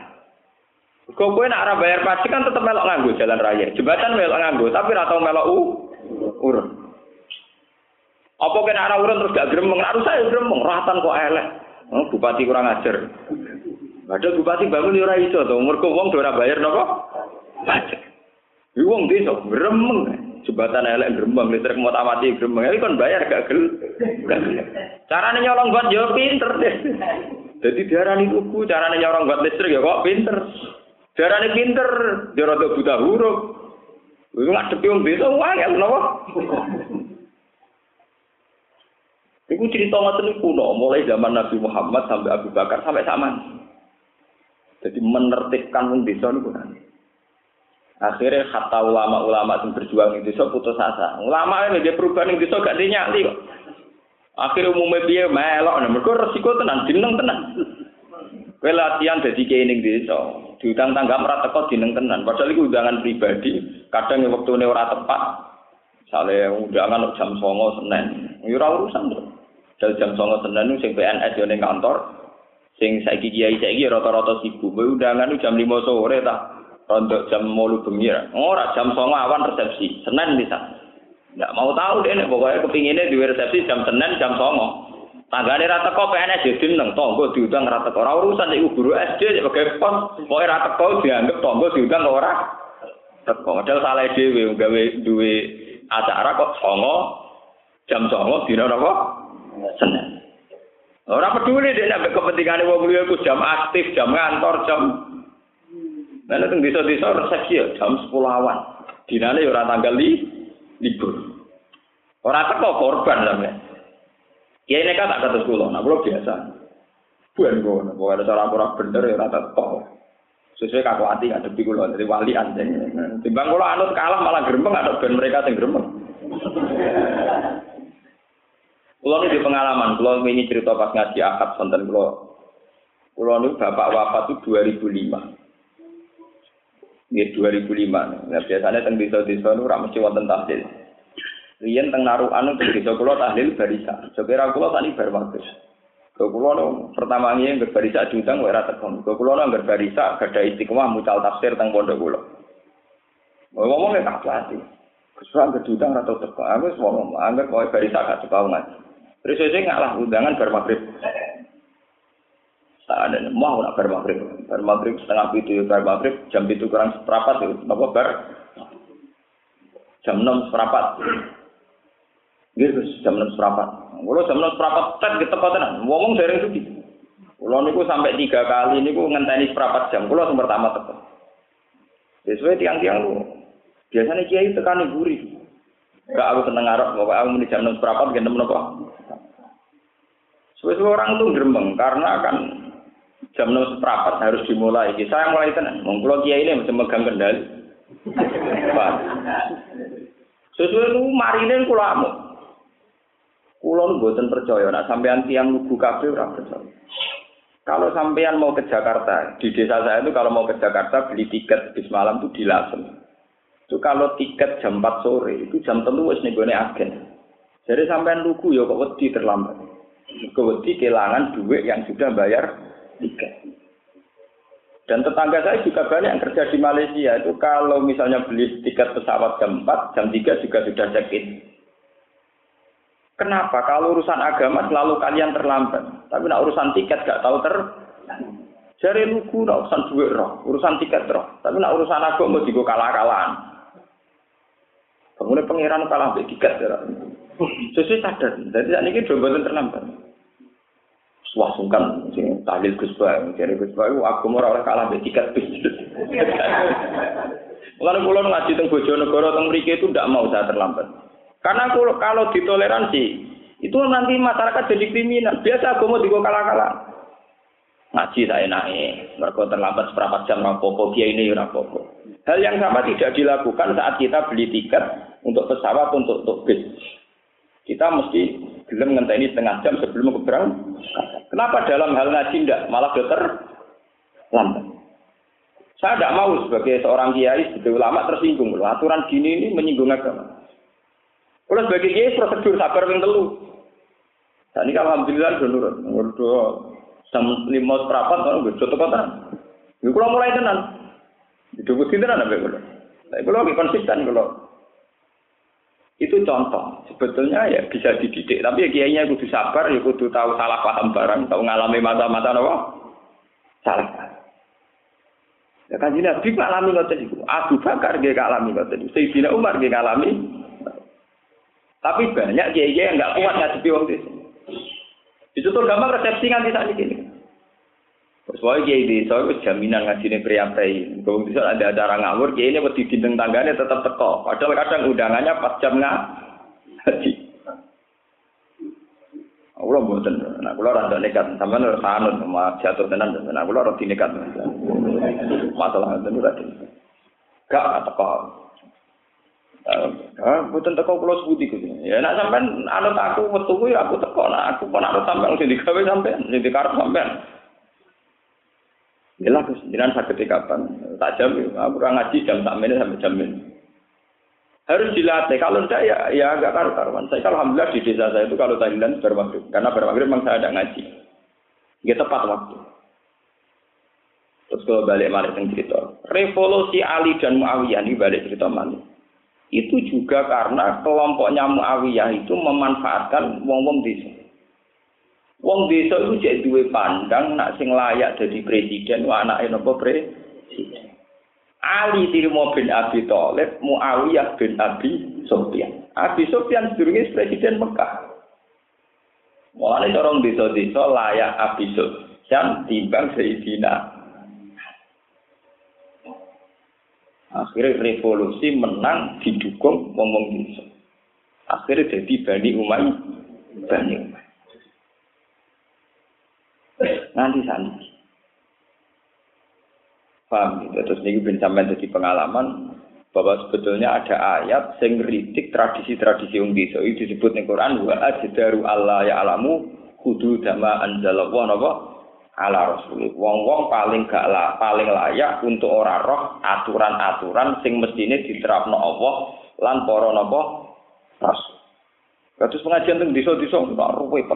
Kok gue nak bayar pajak kan tetap melok nganggo jalan raya. Jembatan melok nganggo, tapi atau melok u urun. Apa kena arah urun terus gak gremeng? Harus saya gremeng, ratan kok elek. Oh, bupati kurang ajar. Padahal bupati bangun ya ora iso to, mergo wong ora bayar napa? Pajak. Iki wong desa gremeng. Jembatan elek gremeng, listrik mau mati gremeng. Iki kon bayar gak gel. Carane nyolong got yo pinter. Jadi diarani tuku, carane nyolong got listrik ya kok pinter. Diarani pinter, dia rada buta huruf. Iku ngadepi wong desa wae napa? Iku cerita ngoten kuno, mulai zaman Nabi Muhammad sampai Abu Bakar sampai zaman. Jadi menertibkan wong desa niku Akhirnya kata ulama-ulama yang berjuang di desa putus asa. Ulama ini dia perubahan di desa gak dinyali kok. Akhirnya umumnya dia melok, nah mereka resiko tenan, dineng tenan. Kue latihan jadi keining desa, diutang tangga merata kok dineng tenan. Padahal itu undangan pribadi, kadang yang waktu ini ora tepat. Misalnya undangan jam songo senen, ya urusan tuh. Dal jam songo senen sing PNS yo ning kantor, sing saiki kiai saiki rata-rata sibuk. Kowe undangan jam 5 sore ta. Rontok jam 8 bengi. Ora jam songo awan resepsi. Senen bisa. Nggak mau tahu deh, pokoknya kepinginnya di resepsi jam Senin, jam songo. Tanggane rata kok PNS ya dineng tonggo diundang rata kok. Ora urusan iku guru SD sebagai pos, pokoke rata kok dianggap tonggo diundang ora. Teko model salah dhewe gawe duwe acara kok songo jam songo dina apa? seneng. Orang peduli dia nak kepentingan wong liya ku jam aktif, jam kantor, jam Nah, teng desa-desa resepsi ya jam 10 awan. Dinane ya ora tanggal li, libur. Ora teko korban sampe. Ini kan tak kata sekolah, nah kalau biasa. Bukan gue, gue ada cara kurang bener ya rata teko. Sesuai kaku hati ada di kulo dari wali anjing. Timbang kulo anut kalah malah gerembeng ada ben mereka yang gerembeng. Kulo di pengalaman, kulo ini cerita pas ngaji akad sonten kulo. Kulo ini bapak wafat itu 2005. Ini 2005. Nah, biasanya teng desa-desa itu ramai mesti wonten tahlil. Riyen teng narukan teng desa kulo tahlil barisa. Sekira kulo tani bar waktu. Kulo kulo pertama ini nggak barisa diutang ora tekon. Kulo kulo nggak barisa gada istiqomah mucal tafsir teng pondok kulo. Ngomongnya tak hati. Kesukaan kedutang atau teko. Aku ngomong, anggap kau barisa gak suka ngaji. Terus saya ngalah undangan bar maghrib. Tak ada mau nak bar maghrib. Bar maghrib setengah itu bar maghrib jam itu kurang seperempat itu apa bar jam enam seperempat. Gitu jam enam seperempat. Kalau jam enam seperempat tet kita tenan. Ngomong dari itu. Kalau niku sampai tiga kali niku ngenteni seperempat jam. Kalau yang pertama tetap. Sesuai tiang-tiang lu. Biasanya kiai tekan gurih. Gak aku seneng ngarep, pokoknya aku mau jam enam seperempat, gendem nopo. Sesuai orang tuh gerembeng karena kan jam enam seperempat harus dimulai. Saya mulai tenan. Mengkulo kiai ini bisa megang kendali. Sesuai itu marine kulo amuk. Kulo percaya. Nah sampean tiang lugu kafe ora percaya. Kalau sampean mau ke Jakarta, di desa saya itu kalau mau ke Jakarta beli tiket bis malam itu di Lasem. Itu kalau tiket jam 4 sore, itu jam tentu wis nih agen. Jadi sampean lugu ya kok wedi terlambat. Kewedi kehilangan duit yang sudah bayar tiga. Dan tetangga saya juga banyak yang kerja di Malaysia itu kalau misalnya beli tiket pesawat jam 4, jam 3 juga sudah check. Kenapa? Kalau urusan agama selalu kalian terlambat. Tapi nak urusan tiket gak tahu ter. Jari lugu nak urusan duit roh, urusan tiket roh. Tapi nak urusan agama juga kalah-kalahan. Kemudian pangeran kalah tiket. Sesuai sadar. Jadi saat ini dua terlambat wah sungkan tahlil Gus Ba jadi Gus aku mau ora kalah mbek tiket bis Mulane kula ngaji teng Bojonegoro teng mriki itu tidak mau saya terlambat. Karena kalau, kalau ditoleransi itu nanti masyarakat jadi kriminal. Biasa agama digo kalah-kalah. Ngaji saya naik, mereka terlambat seberapa jam rapopo, dia ini rapopo. Hal yang sama tidak dilakukan saat kita beli tiket untuk pesawat untuk, untuk bis. Kita mesti gelem ngenteni setengah jam sebelum keberangkatan. Kenapa dalam hal ngaji tidak malah dokter lambat? Saya tidak mau sebagai seorang kiai, sebagai ulama tersinggung. Loh. Aturan gini ini menyinggung agama. Kalau sebagai kiai prosedur sabar yang telu. Nah, ini alhamdulillah sudah nurut. Udah jam lima seperempat, kalau gue jodoh kota. Gue kalau mulai tenan. Itu gue tenan apa gue. Tapi kalau lagi konsisten kalau itu contoh. Sebetulnya ya bisa dididik. Tapi ya kiainya kudu sabar, ya kudu tahu salah paham barang, tahu ngalami mata-mata apa? Salah Ya kan ini Nabi ngalami ngoten itu. Abu Bakar dia ngalami ngoten. Sayyidina Umar dia ngalami. Tapi banyak kiai-kiai yang nggak kuat ngadepi waktu itu. Itu tuh gampang resepsi nganti saat ini. Soalnya kiai desa itu jaminan ngajine priapai. Kalau bisa ada acara ngawur, kiai ini wedi dinding tangganya tetap teko. Padahal kadang undangannya pas jam ngaji. Aku mboten, nah kula ora nekat, sampean ora sanut sama jatuh tenan, nah kula ora dinekat. Masalah ngoten ora Gak teko. Ah, mboten teko kula sebuti Gus. Ya nek sampean anut aku metu kuwi aku teko, nah aku kok anut sampean sing digawe sampean, sing dikarep sampean. Inilah Gus, jangan sakit kapan. Tak jam, aku kurang ngaji jam tak menit sampai jam ini. Harus dilatih. Kalau tidak ya ya agak karu-karuan. Saya alhamdulillah di desa saya itu kalau tahlilan bermaghrib. Karena bermaghrib memang saya ada ngaji. Ya tepat waktu. Terus kalau balik balik yang cerita. Revolusi Ali dan Muawiyah ini balik cerita mana? Itu juga karena kelompoknya Muawiyah itu memanfaatkan wong-wong desa. Wong desa itu jadi duwe pandang nak sing layak jadi presiden wa anake napa presiden. Ali Tirmo bin Abi Thalib, Muawiyah bin Abi Sufyan. Abi Sufyan sedurunge presiden Mekah. Mulane orang desa-desa layak Abi Sufyan timbang Sayyidina Akhirnya revolusi menang didukung ngomong desa. Akhirnya jadi Bani Umayyah. Bani Umayyah. Nanti sandi. Paham gitu. Terus ini bin sampai jadi pengalaman bahwa sebetulnya ada ayat sing kritik tradisi-tradisi wong desa itu disebut ning Quran wa ajdaru Allah ya alamu kudu dama anzalallah napa ala rasul. Wong-wong paling gak lah, paling layak untuk ora roh aturan-aturan sing mestine diterapno Allah lan para napa rasul. Kados pengajian teng desa-desa kok ruwet.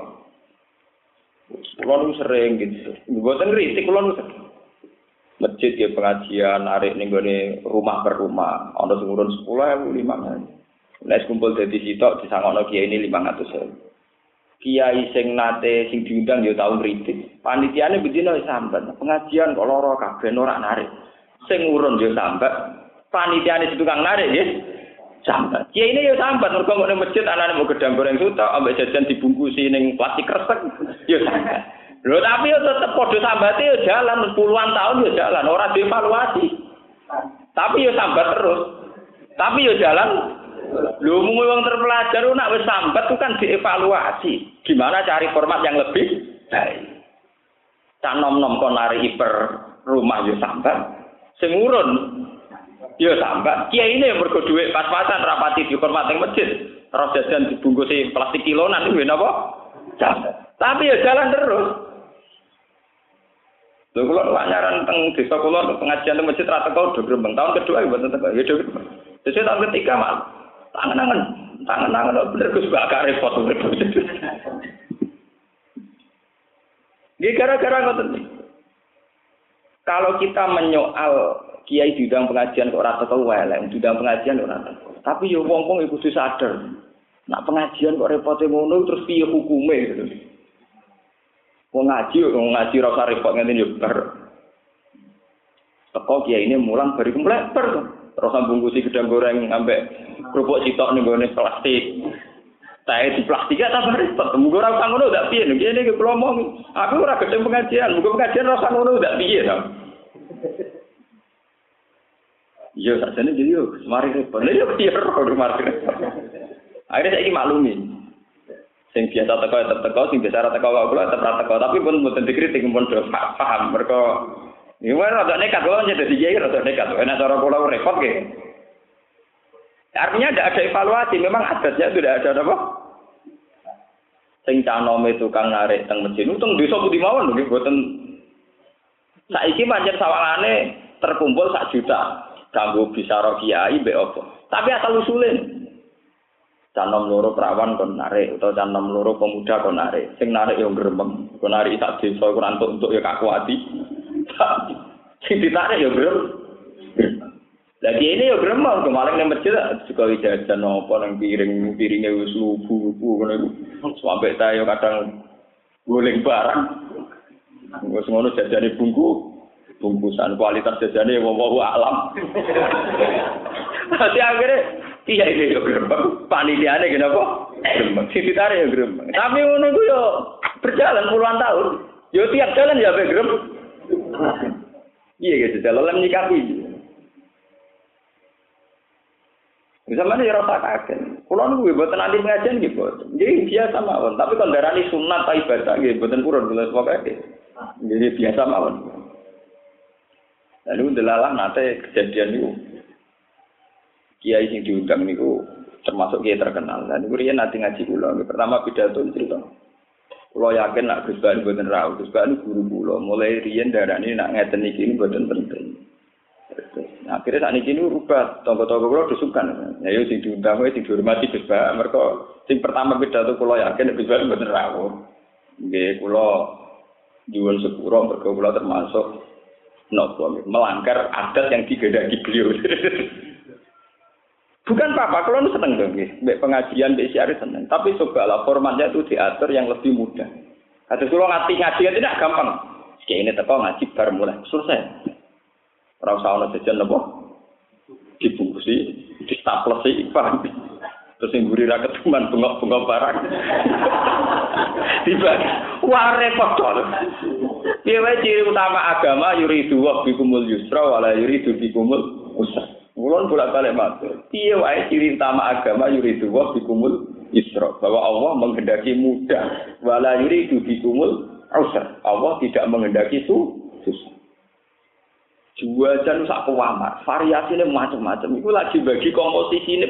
Kulo nu sering gitu. Mboten kritik kulo nu Masjid ya pengajian narik ning gone rumah per rumah. Ana sing urun 10.000 5.000. Nek kumpul dadi sitok disangokno kiai ini 500.000. kiai sing nate sing diundang ya tau ngritik. Panitiane bedino sambat. Pengajian kok lara kabeh ora narik. Sing urun ya sambat. Panitiane tukang narik nggih. Sambat. Kiai ini ya sambat mergo ning masjid anane mau gedang goreng suta ambek jajan dibungkusi ning plastik kresek ya sambat. Lho tapi ya tetep padha sambate ya jalan puluhan tahun ya jalan ora dievaluasi. Tapi ya sambat terus. Tapi ya jalan Lho mung wong terpelajar nak wis sambat itu kan dievaluasi. Gimana cari format yang lebih baik. Tak nom-nom kon nari hiper rumah yo sambat. Sing urun yo sambat. Kiai ini yang mergo dhuwit pas-pasan rapati di format yang masjid. Terus jajan dibungkusi plastik kilonan itu napa? Sambat. Tapi ya jalan terus. Lho kula nyaran teng desa kula pengajian teng masjid rata kau do grembeng. Tahun kedua ya mboten teko. Ya do tahun ketiga malah tangan-tangan, tangan-tangan bener Gus bakar. Ini gara-gara Kalau kita menyoal kiai diundang pengajian kok ora teko weleng, diundang pengajian ora teko. Tapi yo wong-wong iku kudu sadar. Nak pengajian kok repote ngono terus piye hukume gitu. Wong ngaji, wong ngaji rasa repot ngene yo bar. Teko kiai ini mulang bari kempleper. Terus bungkusi gedang goreng ambek kerupuk citok ning gone plastik. Saya di plastik ya tambah repot. Mugo ora usah ngono ndak piye ngene iki kula. Aku ora pengajian, mugo pengajian ora usah ngono ndak. Iya, sakjane jadi yo mari repot. Yo piye ora mari repot. Akhirnya saya ini maklumi. Sing biasa teko tetep teko, sing biasa teko kula tetep ora teko, tapi pun mboten dikritik pun do paham mereka ini mana rada nekat, kalau jadi kiai rada nekat. Enak cara kula repot ke. Artinya tidak ada evaluasi, memang adatnya tidak ada apa. Sing canome tukang narik teng masjid, untung desa budi mawon lho mboten. Saiki pancen sawangane terkumpul sak juta. Kanggo bisa kiai mbek apa. Tapi asal usulin. Canom loro perawan kon narik utawa canom loro pemuda kon narik. Sing narik yo gremeng, kon narik sak desa iku untuk ya kakuati. Sing ditarik ya grem. Lagi ini ya gremeng kemarin ning masjid juga jajan apa nang piring piringnya wis lubu-lubu ngono iku. Sampai ta yo kadang guling barang. Wis ngono jajane bungku bungkusan kualitas jajane wong alam. Nanti akhirnya iya ini yo gremeng. Panitiane kenapa? Gremeng. Sing ditarik ya gremeng. Tapi ngono iku yo berjalan puluhan tahun. Yo tiap jalan ya gremeng. Iya gitu, dalam nyikapi. Misalnya ya rasa kaget. Nunggu buat nanti pengajian gitu, jadi biasa mawon. Tapi kalau darah ini sunat ibadah gitu, buatan kurang dulu pokoknya. Jadi biasa mawon. Lalu delalah nanti kejadian itu. Kiai yang diundang itu termasuk kiai terkenal. Dan itu dia nanti ngaji pulau. Pertama pidato cerita. Kulo yakin nak Gus Bani boten rawuh, Gus Bani guru kula, mulai riyen darani nak ngeten iki boten penting. Nah, akhirnya saat ini rubah, tonggo-tonggo kulo disukan. Ya yo sing diundang wae sing dihormati Gus Bani, mergo sing pertama pidato kulo yakin Gus Bani boten rawuh. Nggih kulo jual sepuro mergo kulo termasuk nopo melanggar adat yang digendaki beliau. Bukan apa-apa, kalau seneng dong, ya. pengajian, mbak siari seneng. Tapi cobalah formatnya itu diatur yang lebih mudah. Kata kalau ngaji ngaji itu tidak gampang. Kayak ini teko ngaji baru mulai selesai. Orang sauna jajan apa? Dibungkusi, di staplesi, paham? Terus yang gurih rakyat cuman bengok-bengok barang. Tiba, wah repot dong. Iya, ciri utama agama yuridu wa bikumul yusra wala yuridu bikumul usra. Mulon bolak balik matur. Iya wae ciri utama agama yuridu wa bikumul isra bahwa Allah menghendaki mudah wala yuridu bikumul usra. Allah tidak menghendaki su susah. Jualan sak kuwamat, variasine macam-macam. Iku lagi bagi komposisi ini.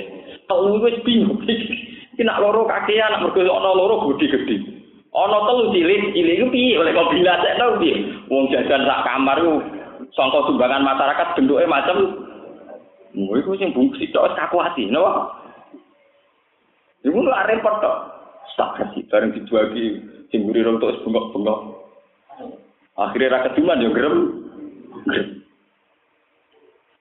Telu wis bingung. Iki nak loro kakean, nak ana loro gede-gede. Ana telu cilik, cilik iku piye oleh kok bilasekno piye? Wong jajan sak kamar iku sangka sumbangan masyarakat bentuke macam Mau iku sing bungsi tok kaku ati, no. Iku lak repot tok. Sak kasih bareng dijuagi sing mburi rong tok bengok-bengok. Akhirnya ra keduman yo grem.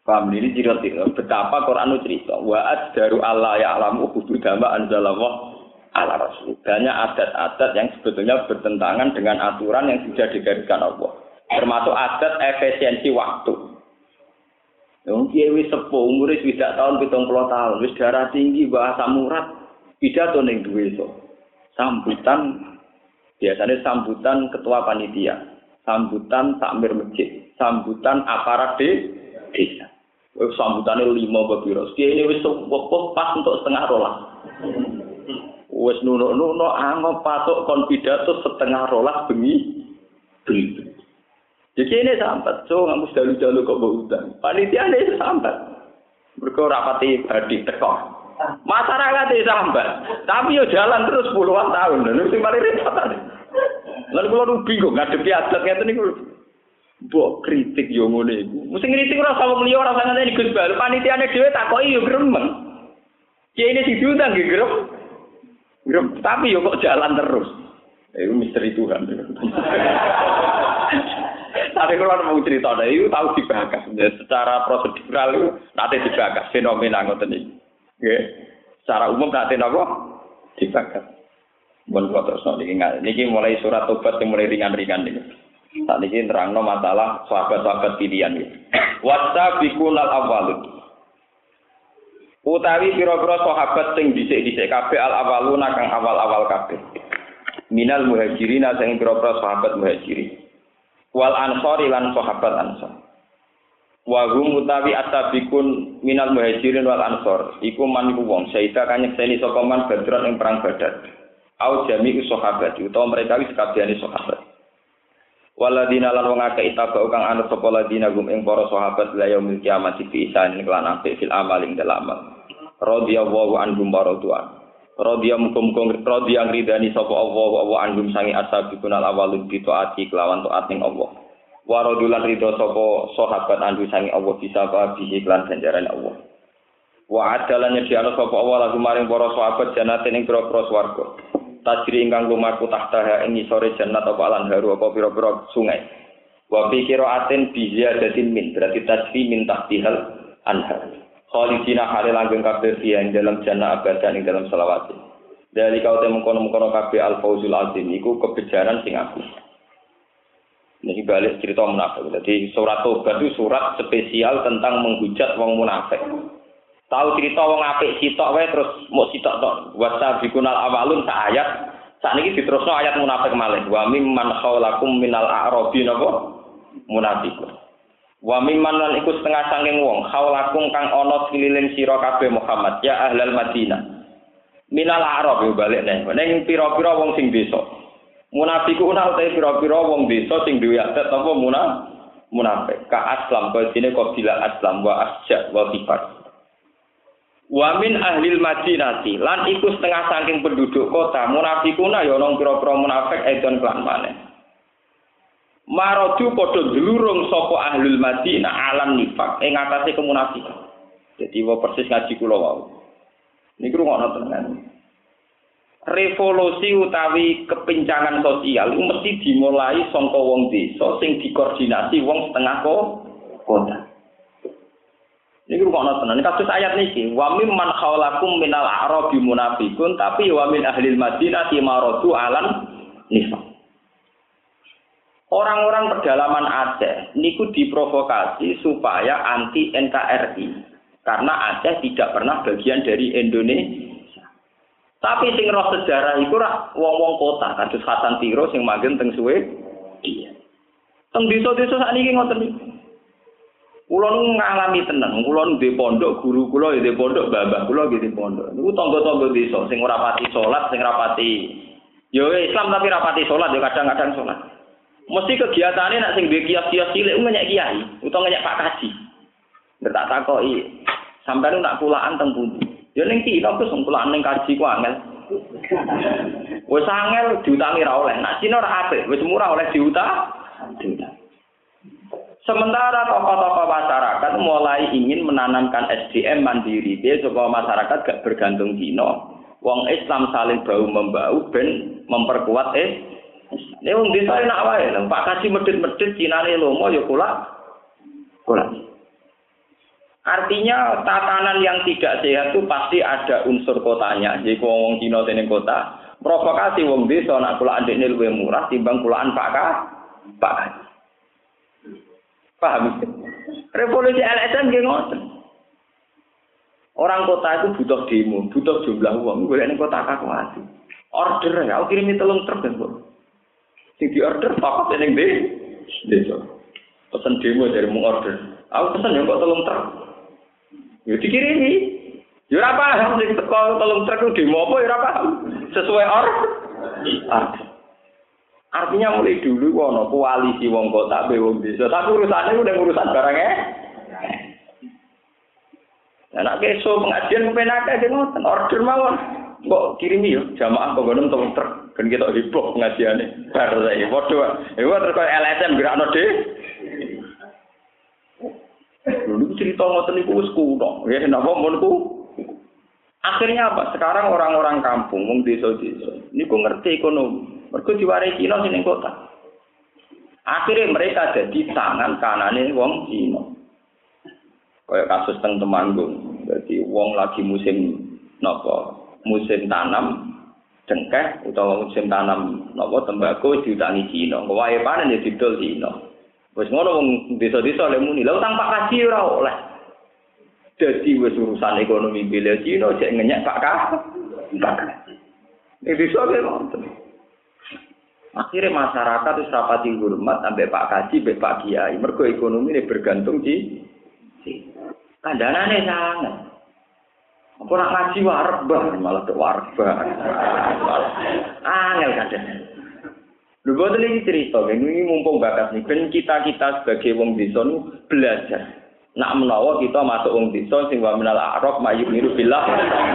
Paham ini cerita betapa Quran cerita wa daru Allah ya alamu kudu dama anzalallah ala rasul. Banyak adat-adat yang sebetulnya bertentangan dengan aturan yang sudah digariskan Allah. Termasuk adat efisiensi waktu. Yang kiai wis sepuh, umur wis tidak tahun pitung puluh tahun, wis darah tinggi, bahasa murad, pidato ning duwe iso. Sambutan, biasanya sambutan ketua panitia, sambutan takmir masjid, sambutan aparat di desa. Sambutannya lima bapiro. Kiai ini wis sepuh pas untuk setengah rolas. Wis nuno-nuno angop patok kon pidato setengah rolas bengi. Jadi ini sambat, so nggak dalu dalu kok bawa utang. Panitia ini sambat, mereka rapati badi tekor. Masyarakat ini sambat, tapi yo jalan terus puluhan tahun. Lalu sih malah repot Lalu kalau lu bingung ngadepi adat kayak ini, Mbok kritik yo ngono iku. Mesti ngritik ora sama mliya ora sangat ini Gus Bal. Panitiane dhewe takoki yo gremeng. Kiai ini diundang nggih grem. Tapi yo kok jalan terus. Itu misteri Tuhan. Tapi kalau mau cerita, nah, itu tahu dibahas. Ya, secara prosedural itu nanti dibahas fenomena ngoten ini. Oke. Secara umum nanti nopo dibahas. Bon kok terus niki niki mulai surat tobat yang mulai ringan-ringan ini. Saat ini terangno masalah sahabat-sahabat pilihan ini. Wasa bikunal awalun. Utawi pira-pira sahabat sing dhisik-dhisik kabeh al awaluna kang awal-awal kabeh. Minal muhajirina sing pira-pira sahabat muhajirin wal ansori lan sahabat ansor. Wa hum utawi asabikun minal muhajirin wal ansor. Iku man iku wong. Saida kang nyekseni sapa man badron ing perang badar. Au jami sahabat utawa mereka wis kabehane sahabat waladina lan wong akeh itaba kang anut sapa ladina gum ing para sahabat la yaumil kiamat fi isan lan apik fil amal ing dalam amal radhiyallahu anhum wa Rodiya mukum-mukum rodiya ngridani sapa Allah wa anhum sangi ashabikun al awalun bi taati kelawan taat ning Allah. Wa radulan ridho sapa sahabat andu sangi Allah bisa ka bihi lan ganjaran Allah. Wa adalan nyediano sapa Allah lagu maring para sahabat jannatin ing pira-pira swarga. Tajri ingkang lumaku tahtaha ing isore jannat apa lan haru apa pira-pira sungai. Wa fi qiraatin bi ziyadatin min berarti tajri min tahtihal anhar. Khalidina hale langgeng kabeh ing dalam jannah abadan ing dalam selawat. Dari kau temu kono-kono kabeh al fauzul azim iku kebejaran sing aku. Ini balik cerita munafik. Jadi surat Tobat itu surat spesial tentang menghujat wong munafik. Tahu cerita wong apik sitok wae terus mau sitok tok. Wasa bikunal awalun sa ayat. Saat ini diterusno ayat munafik malih. Wa mimman khawlakum minal a'rabi napa? Munafikun. Wa mimman lan iku setengah sanging wong haulakum kang ana sekeliling sira kabeh Muhammad ya ahlal Madinah. Minal Arab balik nih. Ning pira-pira wong sing desa. Munafiku ana utahe pira-pira wong desa sing duwe adat apa munaf munafik. Ka aslam kaya dene kok bila aslam wa asja wa kifar. Wa min ahlil Madinati lan iku setengah saking penduduk kota munafikuna ya ana pira-pira munafik edon kelan maneh. Marodu padha dlurung sapa ahlul Madinah alam nifak ing atase kemunafikan. Jadi wa persis ngaji kula wau. Niku ngono tenan. Revolusi utawi kepincangan sosial mesti dimulai saka wong desa sing dikoordinasi wong setengah kota. Niku ngono tenan. Kasus ayat niki, wa mimman khawlakum minal a'rabi munafikun tapi wa min ahlil Madinah maradu alam nifak. Orang-orang pedalaman Aceh niku diprovokasi supaya anti NKRI karena Aceh tidak pernah bagian dari Indonesia. Tapi sing roh sejarah itu rak wong-wong kota, kados Hasan Tiro sing magen teng suwe iya. Teng desa-desa sakniki ngoten niku. Kula ngalami tenan, kula di pondok, guru kula di pondok, babah kula di pondok. Niku tangga-tangga desa sing ora pati salat, sing ora pati yo Islam tapi rapati salat, yo kadang-kadang salat. Mesti kegiatannya nak sing duwe kios-kios cilik ngenyek kiai utawa ngenyek Pak Kaji. Nek tak takoki, sampeyan nak pulaan teng pundi? Ya ning Cina wis pulaan ning kaji ku angel. Wis angel diutangi ra oleh. Nak Cina ora apik, wis murah oleh diutang. Sementara tokoh-tokoh masyarakat mulai ingin menanamkan SDM mandiri, dia supaya masyarakat gak bergantung Cina. Wong Islam saling bau membau ben memperkuat eh ini wong desa enak wae, Pak kasih medit-medit cinane lomo ya kula. Kula. Artinya tatanan yang tidak sehat itu pasti ada unsur kotanya. Jadi wong Cina sini kota, provokasi wong desa nak kulaan dekne luwih murah timbang kulaan Pak Ka. Pak Ka. Paham? Revolusi LSM nggih ngoten. Orang kota itu butuh demo, butuh jumlah uang. Gue ini kota kakuati. Order ya, aku kirimi telung truk kan, Bu. Sing di order, apa ini di desa. Pesan demo dari mau order. Aku pesan ya kok telung truk. Ya dikirimi. Ya ora paham sing teko telung truk demo apa ya ora paham. Sesuai or. Artinya mulai dulu wono koalisi wong kota be wong desa. Tapi urusannya udah urusan barangnya. Nah, nak keso pengajian kepenakan aja ngoten order mawon. Kok kirimi yo jamaah kok gonem telung truk. Kan kita heboh pengajiannya. Bar saya padha. Ya terus kok LSM gerakno de. Dulu cerita ngoten niku wis kuno. Ya napa menku? Akhirnya apa? Sekarang orang-orang kampung, wong desa-desa, niku ngerti ekonomi. Mergo diwarai Cina sing kota. Akhirnya mereka jadi tangan kanane wong Cina. Kayak kasus teng Temanggung. Jadi wong lagi musim napa? Musim tanam cengkeh utawa musim tanam napa tembakau diutangi Cina. Wae panen ya didol Cina. Wis ngono wong desa-desa oleh muni, lha utang Pak ora oleh. Jadi wis urusan ekonomi bela Cina cek ngenyek Pak Kaji. Ini bisa. Akhirnya masyarakat itu rapati hormat sampai Pak Kaji, sampai Pak Kiai. Mergo ekonomi ini bergantung di kandhanane sangat. Apa nak ngaji malah ke warek bah. Angel kadang. Lho boten iki cerita, ini mumpung bakat nih, kita-kita sebagai wong desa belajar. Nak menawa kita masuk wong desa sing wa minal a'raf mayuk niru billah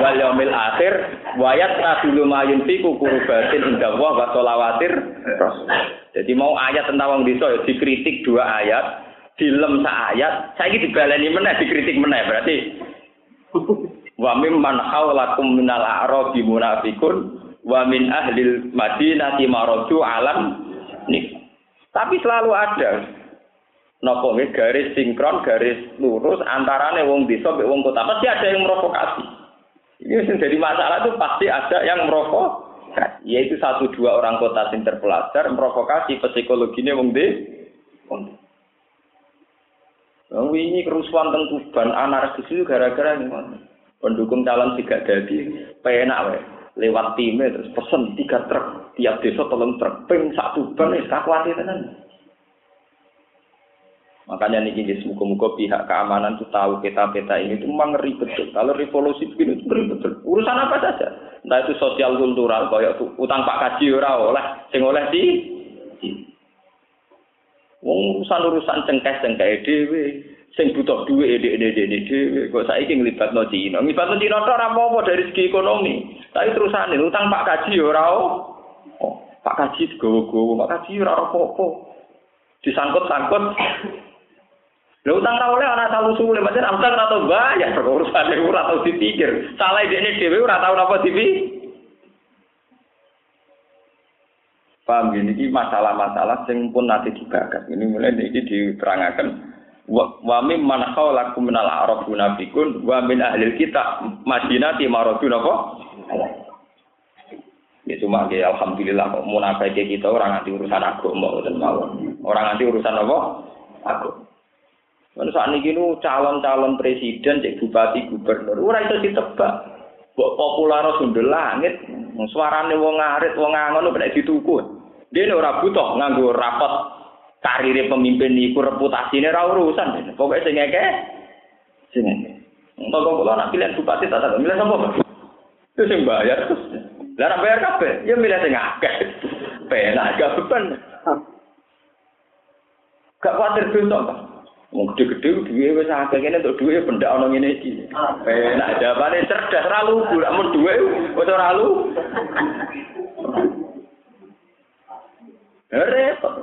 wal yaumil akhir wayat dulu mayun fi kurubatin indah wa wa sholawatir Jadi mau ayat tentang wong desa ya dikritik dua ayat, dilem sa ayat, saiki dibaleni meneh dikritik meneh berarti. Wa mimman haulakum minal a'rabi munafikun wa min ahlil madinati maraju alam. Nih. Tapi selalu ada nopo nggih garis sinkron, garis lurus antarane wong desa mbek wong kota. Pasti ada yang merokokasi. Ini yang jadi masalah itu pasti ada yang merokok. Yaitu satu dua orang kota yang terpelajar merokokasi psikologinya wong di. Wong ini kerusuhan teng anarkis itu gara-gara pendukung calon tiga jadi penak wae lewat timnya terus pesen tiga truk tiap desa tolong truk ping satu ban wis kakuati tenan makanya nih jadi muka-muka pihak keamanan tuh tahu peta-peta ini tuh memang ngeri betul kalau revolusi begini itu ngeri betul urusan apa saja entah itu sosial kultural kayak utang pak kaji ora oleh sing oleh di urusan urusan cengkeh cengkeh dewe sing butuh duit ede ede ede dhewe kok saiki nglibatno Cina. Nglibatno Cina tok ora apa dari segi ekonomi. Tapi terusane utang Pak Kaji ora oh, Pak Kaji gowo-gowo, Pak Kaji ora apa-apa. Disangkut-sangkut. Lha utang ra oleh ana salu suwe, pancen utang ora tau bayar urusane ora tau dipikir. Salah idene dhewe ora tau napa dipi. Paham gini, ini masalah-masalah yang pun nanti dibahas. Ini mulai ini diterangkan wa mim man khawlakum minal arab munafikun wa min ahli kita madinati maradu napa ya cuma ya alhamdulillah kok munafik kita orang anti urusan agama dan mawon orang anti urusan apa aku Kan saat ini calon-calon presiden, cek bupati, gubernur, ora itu ditebak. Bok populer sundel langit, suarane wong ngarit, wong ngangon, nek dituku. Dia ora butuh nganggo rapat karir pemimpin iku reputasine ora urusan. Pokoke sing ngeke sing ngeke. Untuk nak pilih bupati tak milih sapa? Itu sing bayar. Lah nak bayar kabeh, ya milih sing akeh. Penak gak beban. Gak kuatir dosa, Pak. Wong gede-gede duwe wis akeh kene untuk duwe pendak ana ngene iki. Penak jawabane cerdas ra lugu, mun duwe wis ora lu. Repot.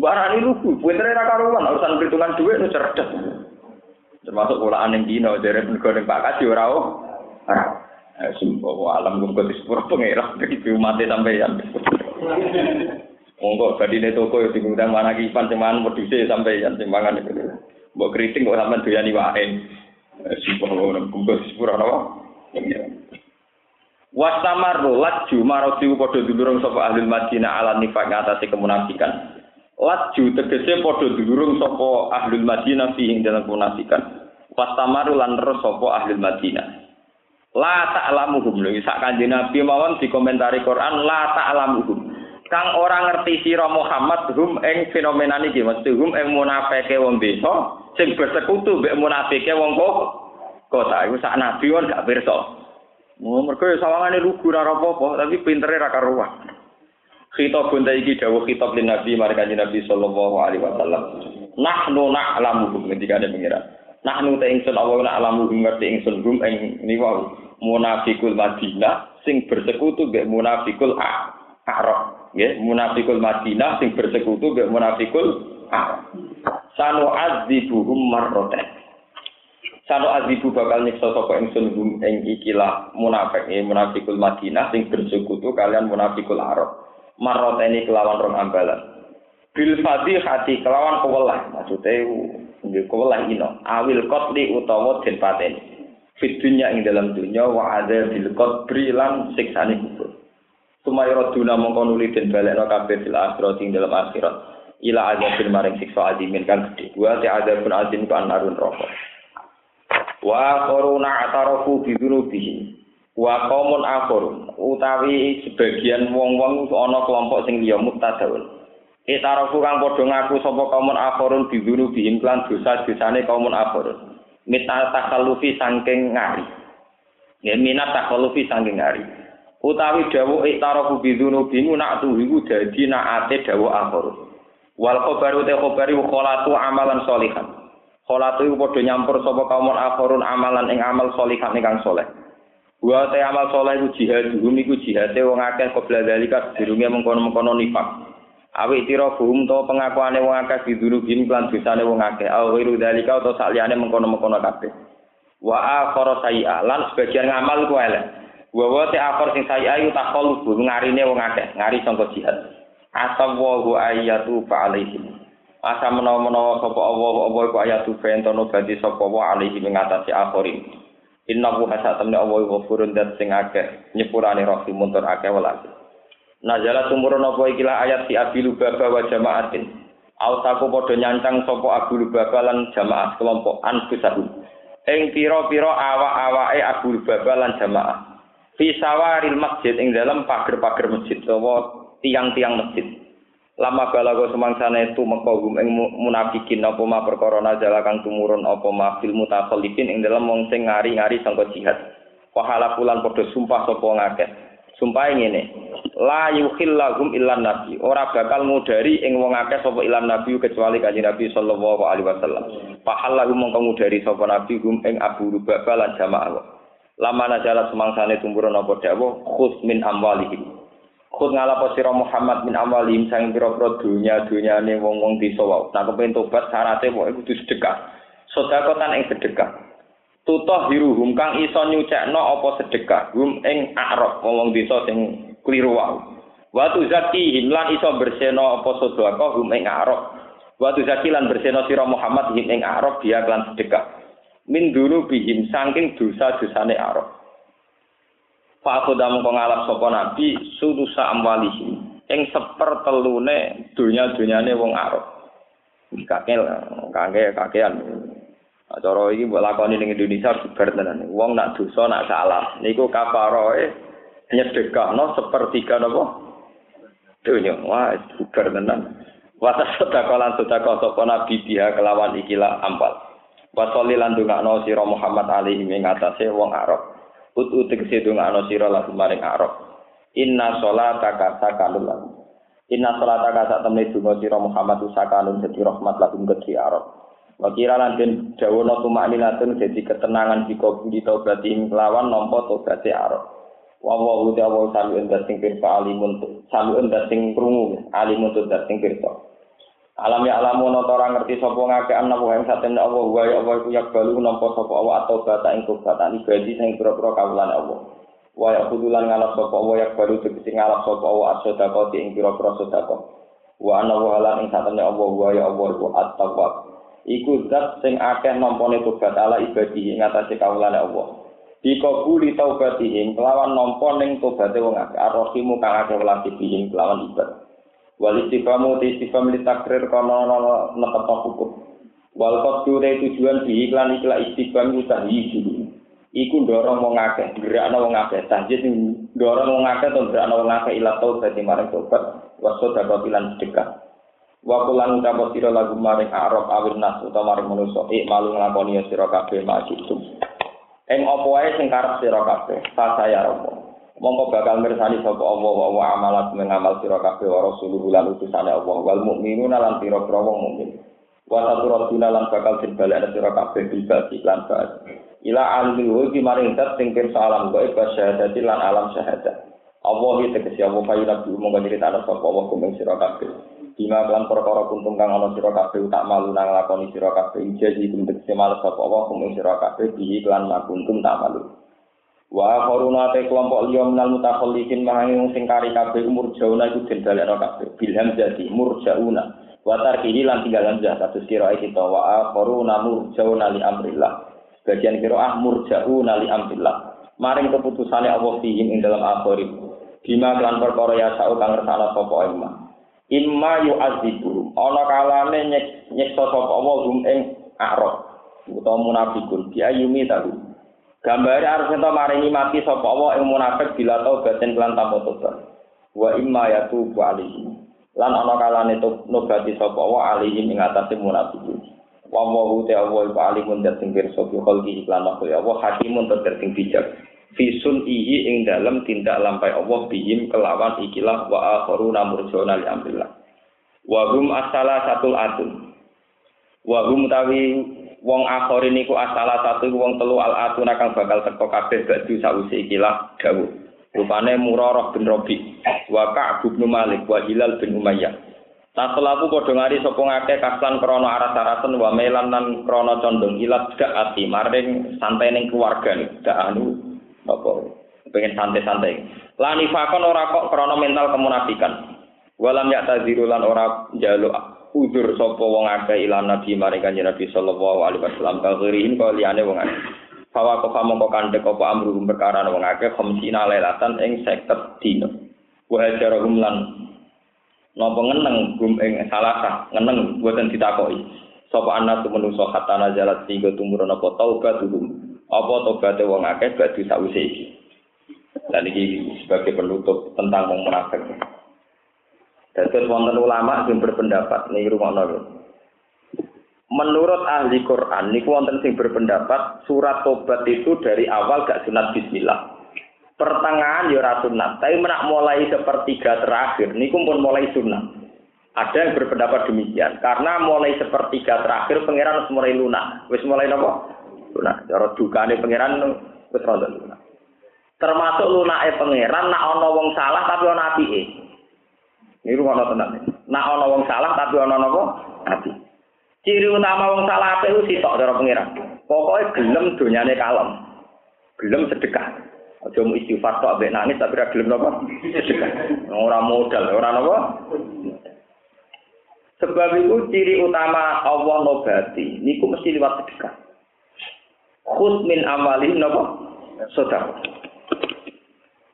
Barani lugu, pintere ra karuan, urusan perhitungan duit nu cerdas. Termasuk kulaan yang dino, dari negara Pak Kaji ora ora. Eh, Sumpah alam gue di sepuluh pengira, begitu mati sampai yang. Monggo badine toko ya diundang mana kipan cuman wedhuse sampai yang timbangan itu. Mbok kritik kok sampean doyani wae. Ora kumpul sepura apa? Wasamaru laju maroti padha dulurung sapa ahli Madinah ala nifaq ngatasi kemunafikan. Laju tegese padha dulurung sapa ahli Madinah fi ing dalam kemunafikan. Wasamaru lan terus sapa ahli Madinah. La ta'lamuhum lho sak kanjeng Nabi mawon dikomentari Quran la ta'lamuhum. Kang ora ngerti sira Muhammad hum ing fenomena niki mesti hum ing munafike wong desa sing bersekutu mbek munafike wong kok kota iku sak nabi won gak pirsa. Oh, mergo ya sawangane lugu ora apa-apa, tapi pintere ra karuan. Khitab bunda iki dawuh khitab lin Nabi marang kanjeng Nabi sallallahu alaihi wasallam. Nahnu na'lamu ketika ada pengira. Nahnu ta ingsun Allah na'lamu ngerti ingsun gum ing niwa munafikul Madinah sing bersekutu mbek munafikul Arab. Nggih, munafikul Madinah sing bersekutu mbek munafikul Arab. Sanu azibuhum marroten. Sano azibu bakal nyiksa sapa ingsun ing ikilah munafik ya munafikul Madinah sing bersekutu kalian munafikul Arab. Marot ini kelawan rong ambalan. Bil hati kelawan kewelah maksudnya nggih kewelah ino. Awil qatli utawa den pateni. Fit dunya ing dalam dunya wa ada bil qatri lan siksane kubur. Sumaya raduna mongko nuli den balekno kabeh fil akhirat ing dalam akhirat. Ila bil maring siksa adimin kan gede. Wa ta'adzabun azim kan narun rokok. wa koruna atarafu bidunubihim wa qaumun akhar utawi sebagian wong-wong ana kelompok sing liya mutadawun itarafu kang padha ngaku sapa kaumun akharun bidunubihim lan dosa-dosane kaumun akharun mita takhallufi saking ngari ya minat takhallufi saking ngari utawi dawuh itarafu bidunubihim nak tuh iku dadi naate dawuh akharun wal khabaru te khabari kholatu amalan sholihan Kolatu iku padha nyampur sapa kaum akharun amalan ing amal sholihan ingkang saleh. Wa te amal saleh iku jihad, iku jihate wong akeh qabla dalika dirunge mengkono-mengkono nifak. Awi tira buhum to pengakuane wong akeh biduru bim lan bisane wong akeh. Awi wiru dalika utawa sakliyane mengkono-mengkono kabeh. Wa akhara sayi'a lan sebagian ngamal ku elek. Wa wa te akhar sing sayi'a iku takhalluf ngarine wong akeh, ngari sangka jihad. Asawu ayatu fa alaihim. asa menawa-menawa sapa Allah apa iku ayat bentono badi sapa wa alihi ing atase akhirin innahu hasatamna Allah ghafurun dat sing akeh nyepurane rahim muntur akeh welas Nazala tumurun apa ikilah ayat si Abilu Baba wa jamaatin. Autaku padha nyancang sapa Abu Baba lan jamaah kelompok anfusahu ing pira-pira awak-awake Abu Baba lan jamaah fi sawaril masjid ing dalam pager-pager masjid utawa tiang-tiang masjid. Lama balago semangsane itu mekogum ing munafikin apa ma perkara nazala kang tumurun apa ma fil mutakhallifin ing dalam wong sing ngari-ngari sangka jihad. Wa halafulan padha sumpah sapa ngakeh. Sumpah ngene la yukhillahum illan nabi. Ora bakal mudari ing wong akeh sapa ilan nabi kecuali kanjeng nabi sallallahu alaihi wasallam. Pahallahu mongko mudari sapa nabi gum ing abu rubaba lan jamaah lama nazala semangsane tumurun apa dawuh khus min amwalihim Kut ngalapo sira Muhammad bin Amalim sang pira-pira dunya-dunyane wong-wong desa wae. Nah kepen tobat syaraté pokoke kudu sedekah. Sedekah tan ing sedekah. Tutoh hiruhum kang iso nyucekno apa sedekah hum ing akrab wong desa sing kliru wae. Watu zaki himlan iso berseno apa sedekah hum ing akrab. Watu zaki lan berseno sira Muhammad him ing akrab dia lan sedekah. Min dulu bihim saking dosa-dosane akrab. Fakhoda mengko ngalap sapa nabi sudusa amwalihi ing sepertelune dunya-dunyane wong Arab. Kakek kakek kakean. Cara iki mbok lakoni ning Indonesia bubar tenan. Wong nak dosa nak salah niku kafaroe nyedekahno sepertiga napa? Dunya wah bubar tenan. Wasa sedekah lan sedekah sapa nabi dia kelawan ikilah ampal. Wasoli lan dungakno sira Muhammad alaihi ing atase wong Arab. Utu tegese dongakno sira lagu maring Arab. Inna sholataka sakanun lahum. Inna sholataka sak temne donga sira Muhammad sakanun dadi rahmat lahum kedhi Arab. Wa kira lan den dawono tumakninatun dadi ketenangan jika budi berarti lawan nampa tobaté Arab. Wa wa awal sami endah sing pirsa alimun sami endah sing krungu alimun endah sing pirsa. Alam ya alamu ora ngerti sapa ngake ana wa ing satemene Allah wa ya Allah iku yak balu nampa sapa Allah atau bata ing kubatan ibadi sing pira-pira kawulane Allah. Wa ya kudulan ngalap sapa Allah yak balu tegese ngalap sapa Allah as-sedekah ing pira-pira sedekah. Wa ana wa halan ing satemene Allah wa ya Allah iku at-tawwab. iku zat sing akeh nampane tobat ala ibadihi ing atase kawulane Allah. Dikabuli taubatihim kelawan nampa ning tobaté wong akeh. Ar-Rahimu kang akeh welas bihim kelawan ibad. Wal istifamu ti istifam li takrir kana netep hukum. Wal qaddu tujuan bihi lan ikhla istifam utahi dulu. Iku ndorong wong akeh, gerakno wong akeh. Tahjid ndorong wong akeh to gerakno wong akeh ila taubat marang tobat. Waso dapat bilan sedekah. wa kulan ucap sira lagu maring arab awil nas utawa maring manusa ik malu nglakoni sira kabeh majitum ing apa wae sing karep sira kabeh sa saya romo mongko bakal mirsani sapa Allah wa wa amalat mengamal sira kabeh wa rasuluhu lan utusane Allah. Wal mukminuna lan sira wong mukmin. Wa saturatuna lan bakal dibalekne sira kabeh bisa lan bae ila alimul wajib maring zat sing pirsa alam gaib syahadati lan alam syahadat. Allah iki tegese Allah payu nabi mongko nyritakno sapa Allah kumeng sira kabeh. Bima kelan perkara kuntum kang ana sira kabeh tak malu nang lakoni sira kabeh. Jadi bentuk semal sapa apa kum sira kabeh bihi kelan kuntum tak malu. Wa koruna te kelompok liya minal mutakhallifin mahangi sing kari kabeh umur jauna iku den dalekno kabeh bilham jadi murjauna. Wa tarkihi lan tinggal hamzah kados kira kita wa koruna murjauna li amrillah. Bagian kira ah murjauna li amrillah. Maring keputusane Allah fihim ing dalam akhir. Bima kelan perkara ya sa'u kang ngersana sapa imma yu azibu ana kalane nyeksa sapa Allah hum ing arok utawa munafikun bi ayumi tahu gambare arep ento maringi mati sapa Allah ing munafik bila batin kelan tanpa tobat. Wa imma yatubu alaihi. Lan ana kalane nobati sapa Allah alaihi ing atase munafikun wa wa ta Allah iku alimun dat sing pirsa bi khalqi iklan ya Allah hakimun sing bijak. Fisun ihi ing dalam tindak lampai Allah bihim kelawan ikilah wa akharu namurjona li amrillah. Wa hum asala satul atun wa hum tawi wong akhir niku asala satu wong telu al atun akan bakal teko kabeh badu sawise ikilah dawuh rupane murarah bin robi wa ka'b bin malik wa hilal bin umayyah Taselapu padha ngari sapa ngake kaslan krana aras-arasen wa melan lan krana condong ilat dak ati maring santai ning keluarga dak anu apa pengen santai-santai. Lani fakon ora kok krana mental kemunafikan. Walam ya taziru lan ora njaluk udur sapa wong akeh ilan nabi maring kanjeng Nabi sallallahu alaihi wasallam kagirihin kok liyane wong akeh. Fawa kok mongko kandhek apa amru perkara wong akeh khamsina lailatan ing 50 dina. Wa hajarahum lan napa ngeneng gum ing salah ngeneng boten ditakoki. Sapa anak menungso hatta nazalat sehingga tumurun apa taubat dulu apa tobaté wong akeh bagi sawise iki. Dan ini sebagai penutup tentang wong munafik. Dados wonten ulama sing berpendapat nih rumah Menurut ahli Quran, niku wonten sing berpendapat surat tobat itu dari awal gak sunat bismillah. Pertengahan ya ora sunat, tapi menak mulai sepertiga terakhir niku pun mulai sunat. Ada yang berpendapat demikian karena mulai sepertiga terakhir pangeran mulai lunak. Wis mulai nopo? lunak. Cara dukane pangeran wis rada lunak. Termasuk lunake pangeran nak ana wong salah tapi ana apike. Ini rumah tenan. Nak ana wong salah tapi ana napa? Api. Ciri utama wong salah apik ku sitok cara pangeran. Pokoknya gelem donyane kalem. Gelem sedekah. Aja mau istighfar tok ambek nangis tapi ora gelem napa? Sedekah. Ora modal, ora napa? Sebab itu ciri utama Allah nobati niku mesti lewat sedekah. khud min amali napa sedekah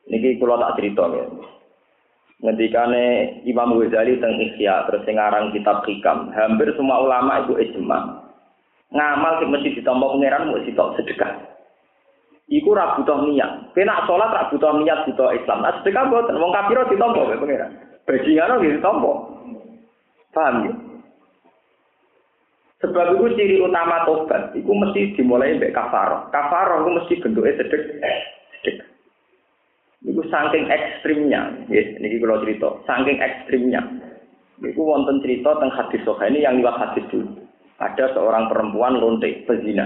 niki kula tak cerita ya ngendikane Imam Ghazali teng Ihya terus sing aran kitab Hikam. Hampir semua ulama itu ijma. Ngamal sing mesti ditampa pangeran mesti tok sedekah. Iku ora butuh niat. Kena salat ora butuh niat butuh Islam. Nah sedekah boten wong kafir ditampa pangeran. Bajingan ditampa paham ya? Sebab itu ciri utama tobat, itu mesti dimulai dari kafaroh. Kafaroh itu mesti bentuknya sedek, sedek. Itu saking ekstrimnya, ya, ini kalau cerita, saking ekstrimnya. Itu wonten cerita tentang hadis soha ini yang lewat hadis dulu. Ada seorang perempuan lontek pezina.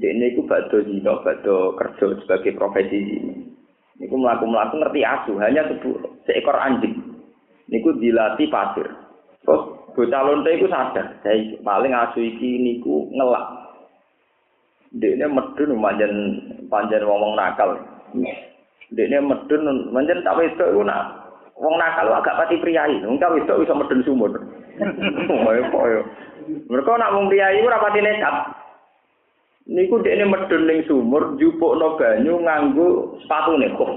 Dia ini itu bado zina, bado kerja sebagai profesi ini. Ini melaku-melaku ngerti asu, hanya seekor anjing. Ini dilatih pasir. Terus bocah lonte iku sadar, saya paling asu iki niku ngelak. Dekne medun panjen panjen wong nakal. Dekne medun panjen tak wedok iku nak wong nakal agak pati priayi. Wong tak wedok iso medun sumur. Koyo koyo. Mereka nak wong priayi ora pati nekat. Niku dekne medun ning sumur njupukno banyu nganggo sepatune kok.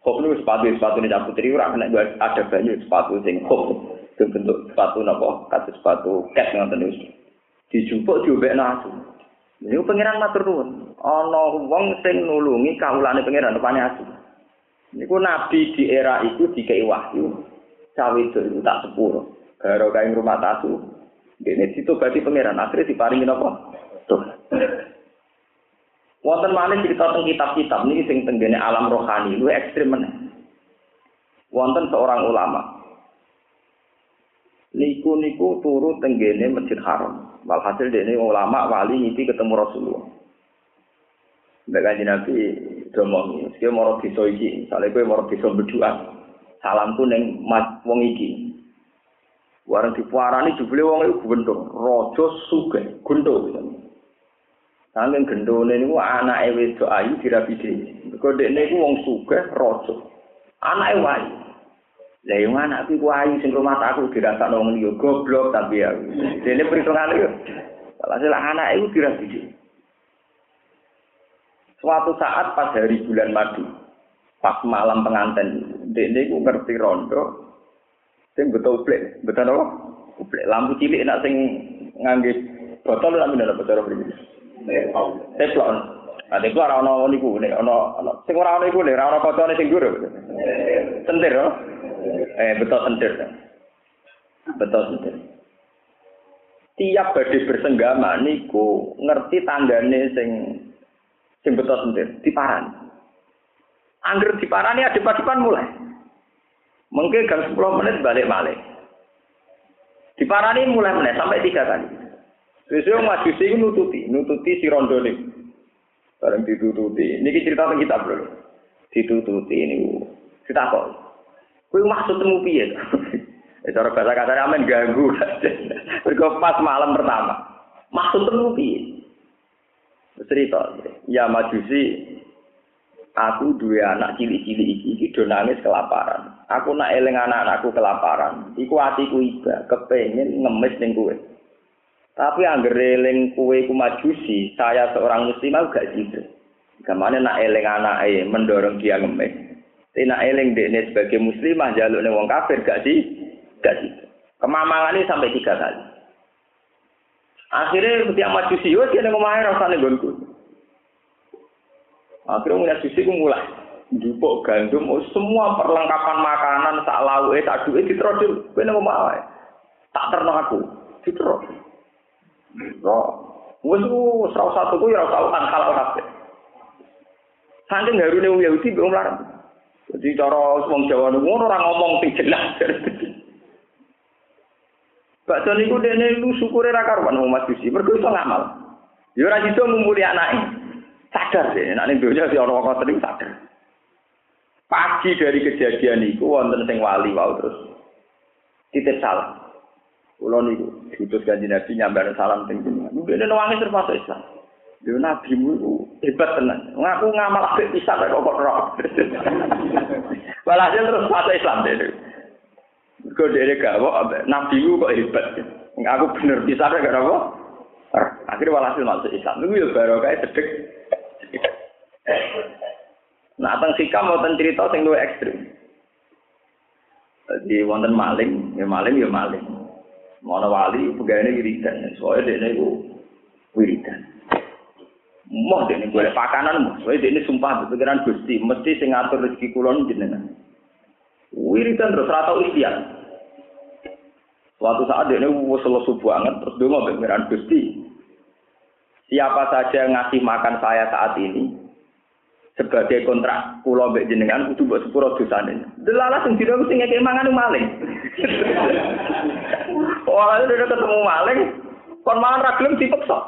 Kok niku sepatu sepatu nih putri ora kena ada banyu sepatu sing kok. Bentuk sepatu napa? Kados sepatu cat ngoten niku. Dijupuk diobekno asu. Niku pangeran matur nuwun. Ana wong sing nulungi kawulane pangeran rupane asu. Niku nabi di era itu dikei wahyu. Cawe itu tak sepuro. Karo kain rumah tasu. Dene ditobati pangeran akhirnya diparingi napa? Tuh. Wonten malih cerita tentang kitab-kitab niki sing tenggene alam rohani luwih ekstrem meneh. Wonten seorang ulama. Niku niku turu tenggene Masjid Haram. Walhasil dene ulama wali ngipi ketemu Rasulullah. Mbak Kanjeng Nabi domong, iki moro desa iki, misale kowe moro desa berdoa. Salamku ning wong iki. Warang dipuarani jebule wong iku gendho, raja sugih, gendho. Saking gendone niku anake wedok ayu dirabi dhewe. Mergo dekne iku wong sugih raja. Anake wayu. Lah yo anak iku ayu sing rumah aku dirasakno wong liya goblok tapi ya. Dene perhitungan yo. Alhasil anak iku dirabi dhewe. Suatu saat pas hari bulan madu, pas malam pengantin, dekne iku ngerti rondo, sing betul uplek, betul apa? Uplek lampu cilik nak sing ngangge botol lampu ndak botol pribadi. Teplon. Nah, teplon ora ono niku, ono ono sing ora ono iku nek ora ono kocone sing dhuwur. Sentir. Eh betul sentir. Betul sentir. Tiap badhe bersenggama niku ngerti tandane sing sing betul sentir, diparani. Angger diparani adep-adepan mulai. Mungkin gang 10 menit balik balik. Diparani mulai menit sampai tiga kali. Sesuai majusi itu nututi, nututi si rondo ini. Bareng ditututi. Ini cerita tentang kita bro. Ditututi ini. Kita kok. Kue maksud temu piye? Eh, cara bahasa kasar amen ganggu. Mergo pas malam pertama. Maksud temu piye? Cerita. Ya majusi aku dua anak cilik-cilik iki iki do nangis kelaparan. Aku nak eling anak-anakku kelaparan. Iku atiku iba, kepengin ngemis ning kowe. Tapi angger eling kowe ku majusi, saya seorang muslim aku gak gitu. Gamane nak eling anake mendorong dia ngemis. Tapi nak eling dekne sebagai muslimah jaluk wong kafir gak sih? Gak sih. Kemamangan ini sampai tiga kali. Akhirnya ketika majusi, yo dia neng omahe rasane gonku. Akhirnya susi ku mulai jupuk gandum, oh, semua perlengkapan makanan, sak lauke, sak duwe diterodil, kowe nang omah Tak terno aku, diterod. No, wis wis ora satu ku ya ora tau halal kabeh. Saking wong Yahudi mbek larang. Jadi cara wong Jawa niku ora ngomong sing. Bakso niku dene lu syukure ra karuan wong majusi, mergo iso ngamal. Ya ora iso ngumpuli anake. Sadar deh, nek ning donya si ana wong ngoten sadar. Pagi dari kejadian itu wonten sing wali wau terus titip salam. Kulo niku diutus kanjeng Nabi nyambar salam teng jenengan. Dene nangis termasuk Islam. Yo nabimu iku hebat tenan. Ngaku ngamal apik pisan kok kok roh. Walhasil terus masuk Islam dene. Kok dene gak kok nabimu kok hebat. Aku bener bisa gak apa? Akhirnya walhasil masuk Islam. Niku yo barokah sedek. Nah, teng sikam wonten cerita sing luwih ekstrim. Jadi wonten maling, ya maling ya maling. Mana wali pegawainya wiridan, soalnya dia itu wiridan. Moh dia ini boleh pakanan, soalnya dia ini sumpah pikiran gusti, mesti sing ngatur rezeki kulon jenengan. Wiridan terus rata ikhtiar. Suatu saat dia ini lesu banget, terus dia mau pikiran gusti. Siapa saja yang ngasih makan saya saat ini, sebagai kontrak pulau mbek jenengan kudu mbok sepuro dosane. Delalah sing dina mesti ngekek mangan maling. Ora udah ketemu maling, kon mangan ra gelem dipeksa.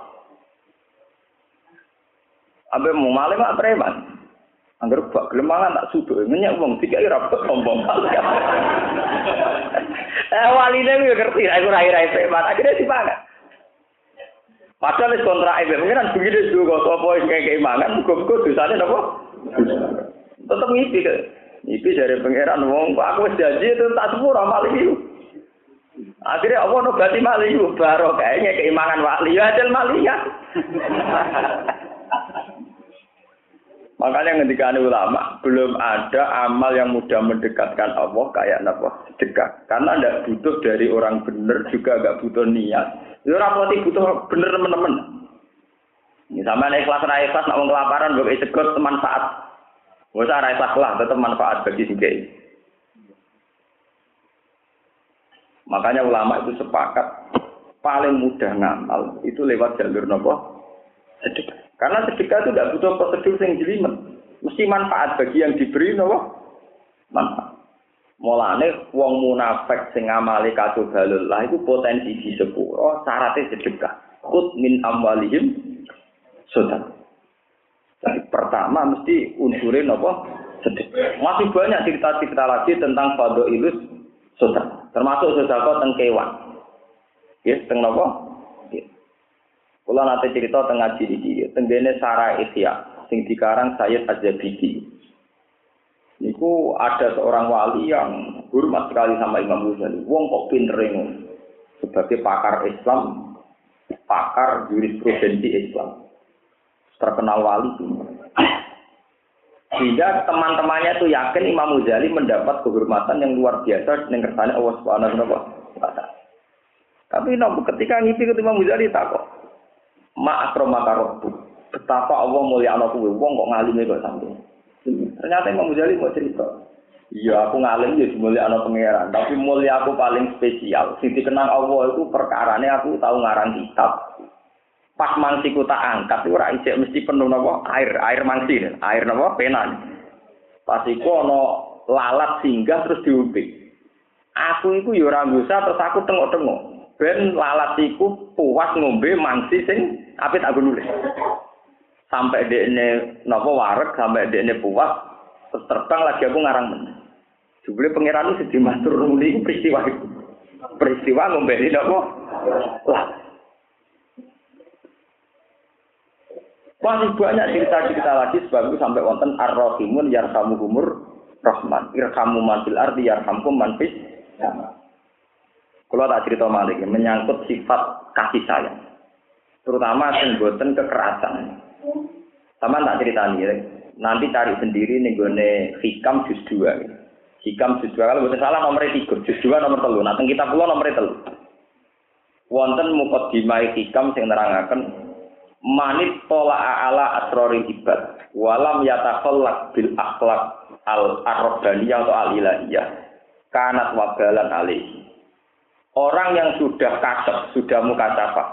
Abe mau maling mak preman. Angger bak gelem mangan tak suduk, nyenyak wong tiga ira sombong. Eh waline yo ngerti, aku rai-rai preman, akhirnya dipangan. Padahal wis kontrak mungkin kan begini juga sapa sing kayak mangan muga-muga dosane napa? Tetep ngipi ke. Ngipi dari pangeran wong kok aku wis janji itu tak sepuro maling iki. Akhirnya Allah nobati mali baru kayaknya keimangan wali ya mali ya. Makanya ketika ulama belum ada amal yang mudah mendekatkan Allah kayak apa sedekah. Karena tidak butuh dari orang benar juga nggak butuh niat. Itu orang butuh bener teman-teman. Ini sama ikhlas raya ikhlas nak kelaparan gue ikut manfaat. Gak usah raya ikhlas lah, tetap manfaat bagi si Makanya ulama itu sepakat paling mudah ngamal itu lewat jalur nopo sedekah. Karena sedekah itu tidak butuh prosedur yang jelimet. Mesti manfaat bagi yang diberi nopo manfaat. Mulane wong munafik sing ngamali katubalullah itu potensi di sepuro syaratnya sedekah. Kut min amwalihim sedekah. Jadi pertama mesti unsurin apa? Sedekah. Masih banyak cerita-cerita lagi tentang fado ilus sedekah. Termasuk sedekah tentang kewan. Ya, tentang apa? Kula nate cerita teng ngaji iki, tenggene Sarah Ihya sing dikarang Sayyid Az-Zabidi. Niku ada seorang wali yang hormat sekali sama Imam Ghazali. Wong kok pinter sebagai pakar Islam, pakar jurisprudensi Islam. Terkenal wali Sehingga teman-temannya itu yakin Imam Ghazali mendapat kehormatan yang luar biasa dengan kersane Allah Subhanahu wa taala. Tapi nopo ketika ngipi ke Imam Ghazali tak kok ma akromaka. Betapa Allah mulia anak kuwe wong kok ngalime kok sampe. Ternyata Imam Ghazali mau cerita. Iya, aku ngalim ya mulia anak pangeran, tapi mulia aku paling spesial. Sing dikenang Allah itu perkarane aku tahu ngarang kitab. Pas mangsiku tak angkat itu ora mesti penuh napa air, air mangsi, air napa pena. Pas iku lalat singgah terus diumpi. Aku iku ya ora terus aku tengok-tengok ben lalat iku puas ngombe mangsi sing apit aku nulis. Sampai dekne napa wareg sampai dekne puas terbang lagi aku ngarang men. Jebule pangeran sedih matur nuli peristiwa. Peristiwa ngombe ini napa? Lah. Masih banyak cerita-cerita lagi sebab itu sampai wonten ar-rahimun yarhamuhumur rahman. Irhamu man fil ardi yarhamkum man fis. Kalau tak cerita malik, menyangkut sifat kasih sayang. Terutama yang boten kekerasan. Sama tak cerita nih, nanti cari sendiri nih gue hikam juz dua. Hikam juz dua, kalau bukan salah nomor tiga, juz dua nomor telu. Nanti kita pulau nomor telu. Wonten mukot dimai hikam sing nerangaken manit pola ala asrori ibad walam yatakhallaq bil akhlak al arrobaniyah atau al ilahiyah kanat wabalan alaihi Orang yang sudah kasep, sudah muka capa,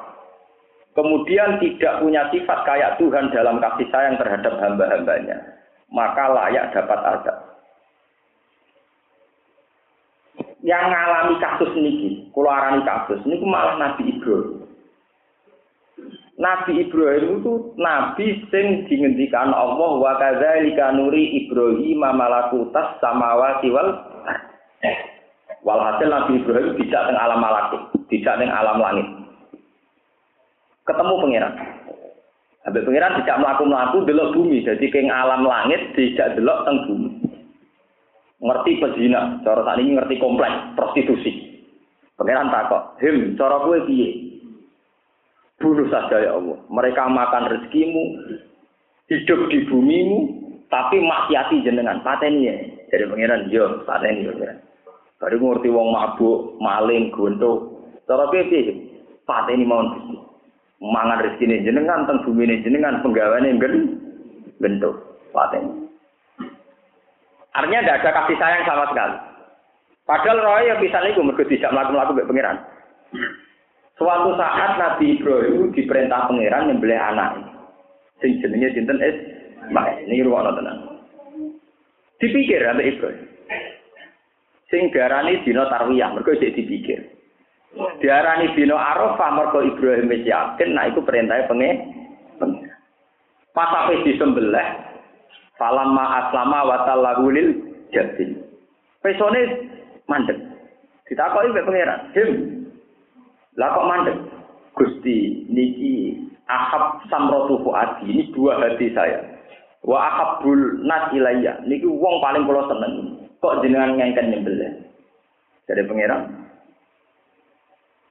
kemudian tidak punya sifat kayak Tuhan dalam kasih sayang terhadap hamba-hambanya, maka layak dapat azab. Yang mengalami kasus niki, keluaran kasus, ini malah Nabi Ibrahim. Nabi Ibrahim itu nabi sing dingendikan Allah wa kadzalika nuri Ibrahim malakutas samawati wal Walhasil Nabi Ibrahim tidak teng alam malakut, tidak teng alam langit. Ketemu pangeran. Habis pangeran tidak melaku melaku delok bumi, jadi keng alam langit tidak delok teng bumi. Ngerti pezina, cara saat ini ngerti kompleks prostitusi. Pangeran takut, him, cara gue piye? Bunuh saja ya Allah. Mereka makan rezekimu, hidup di bumimu, tapi maksiati jenengan, pateni ya. Jadi pangeran, yo, pateni ya pangeran. Baru ngerti wong mabuk, maling, gontok. Cara piye ini mau Gusti. Mangan rezekine jenengan teng bumine jenengan penggaweane nggen bentuk ini. Artinya tidak ada kasih sayang sama sekali. Padahal roh yang bisa nih mergo tidak melakukan melakukan pangeran. Suatu saat Nabi Ibrahim diperintah pangeran nyembelih anak. Sing jenenge sinten Ismail. Ini ruang tenan. Dipikir sampai Ibrahim. Sing diarani dina tarwiyah, mergo isih dipikir. Diarani dina Arafah mergo Ibrahim wis yakin nah iku perintahe penge. Pas ape disembelih, falamma aslama wa tallahu lil jabin. Pesone mandek. Ditakoki mbek pangeran, "Dim, lah kok mandek?" Gusti, niki ahab samrotu fuadi, ini dua hati saya. Wa ahabul nas ilayya, niki wong paling kula seneng. Kok jenengan ngengken nyembelih? Dari pangeran.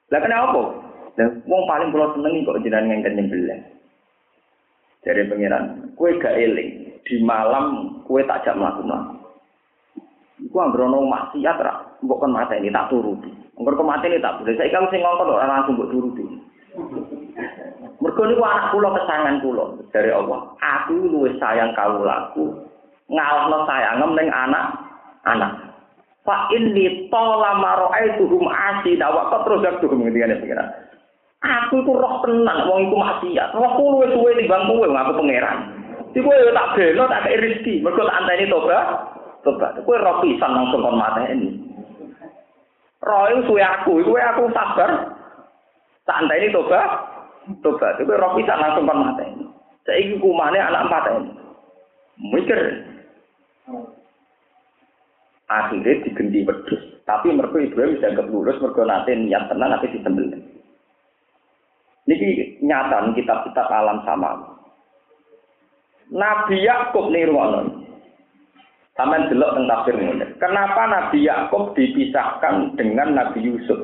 Lah kenapa? Lah wong paling kula senengi kok jenengan ngenten nyembelih. Dari pengiran, kue gak eling di malam kue tak jak melaku-melaku. Iku anggrono maksiat ra, mbok kon mata ini tak turuti. Anggur kok mati ini tak boleh. Saya kamu sing ngongkon ora langsung mbok turuti. Mergo niku anak kula kesangan kula dari Allah. Aku luwih sayang kawulaku ngalahno sayangem ning anak anak. Fa inni tola maro'aituhum asida wa qatruzak tuhum ngendikane pengiran. Aku itu roh tenang, wong iku maksiat. Rohku luwih suwe timbang kowe, aku pangeran. Iku yo tak belo tak kei rezeki. Mergo tak anteni tobat. Tobat. Kowe roh pisan langsung kon mateni. Roh itu suwe aku, iku aku sabar. Tak anteni tobat. Tobat. Iku roh pisan langsung kon mateni. Saiki kumane anak empat ini. Mikir. Akhirnya digenti wedhus. Tapi mergo Ibrahim bisa lulus mergo nate niat tenan tapi disembelih. Niki nyata kitab-kitab alam sama. Nabi Yakub nih ruangan. Taman delok tentang tafsir ini. Kenapa Nabi Yakub dipisahkan dengan Nabi Yusuf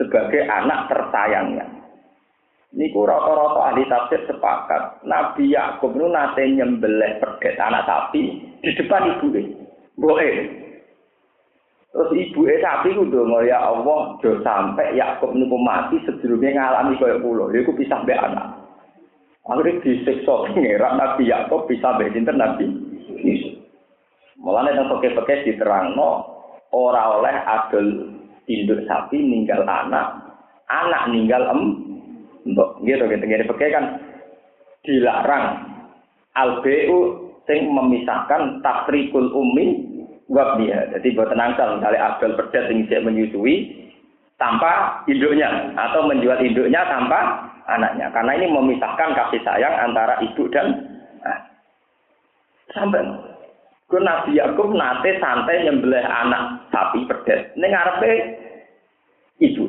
sebagai anak tersayangnya? Niku rata-rata ahli tafsir sepakat. Nabi Yakub itu nate nyembelih perget anak sapi di depan ibu Boe. Terus ibu eh sapi ku dongo ya Allah, do sampai Yakub niku mati sedurunge ngalami kaya kula. Lha iku pisah mbek anak. Akhirnya disiksa pengeran Nabi Yakob bisa bersinten Nabi Yusuf. Mulane nang peke-peke diterangno ora oleh adol induk sapi ninggal anak, anak ninggal em mbok. Gitu gitu ngene peke kan dilarang albu sing memisahkan takrikul umi dia. Jadi buat tenangsal misalnya adol pedet sing menyusui tanpa induknya atau menjual induknya tanpa anaknya. Karena ini memisahkan kasih sayang antara ibu dan anak. Sampai ke Nabi Yakub nate santai nyembelih anak sapi pedet. Ini ngarepe ibu.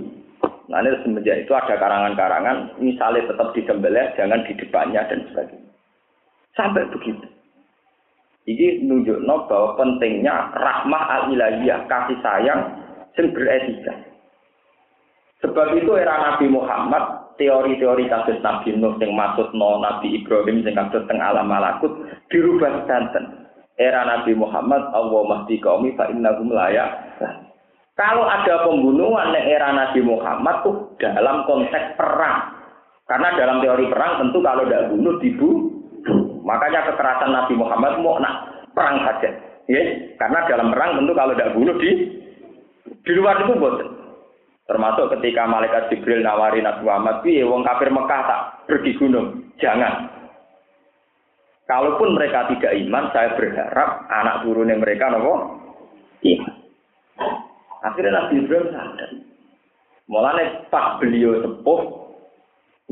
Nah ini semenjak itu ada karangan-karangan, misalnya tetap disembelih, jangan di depannya dan sebagainya. Sampai begitu. Ini nunjukno bahwa pentingnya rahmah al-ilahiyah, kasih sayang, yang beretika. Sebab itu era Nabi Muhammad teori-teori kasus Nabi Nuh yang maksud no Nabi Ibrahim yang kasus teng alam malakut dirubah santen. Era Nabi Muhammad Allah mahdi kaumi fa innahum layak. Kalau ada pembunuhan di era Nabi Muhammad tuh dalam konteks perang. Karena dalam teori perang tentu kalau tidak bunuh dibunuh. Makanya kekerasan Nabi Muhammad mau nak perang saja. Ya, karena dalam perang tentu kalau tidak bunuh di di luar itu bosan. Termasuk ketika malaikat Jibril nawari Nabi Muhammad, piye wong kafir Mekah tak pergi gunung. Jangan. Kalaupun mereka tidak iman, saya berharap anak turunnya mereka nopo iman. Akhirnya Nabi Ibrahim sadar. Mulanya pas beliau sepuh,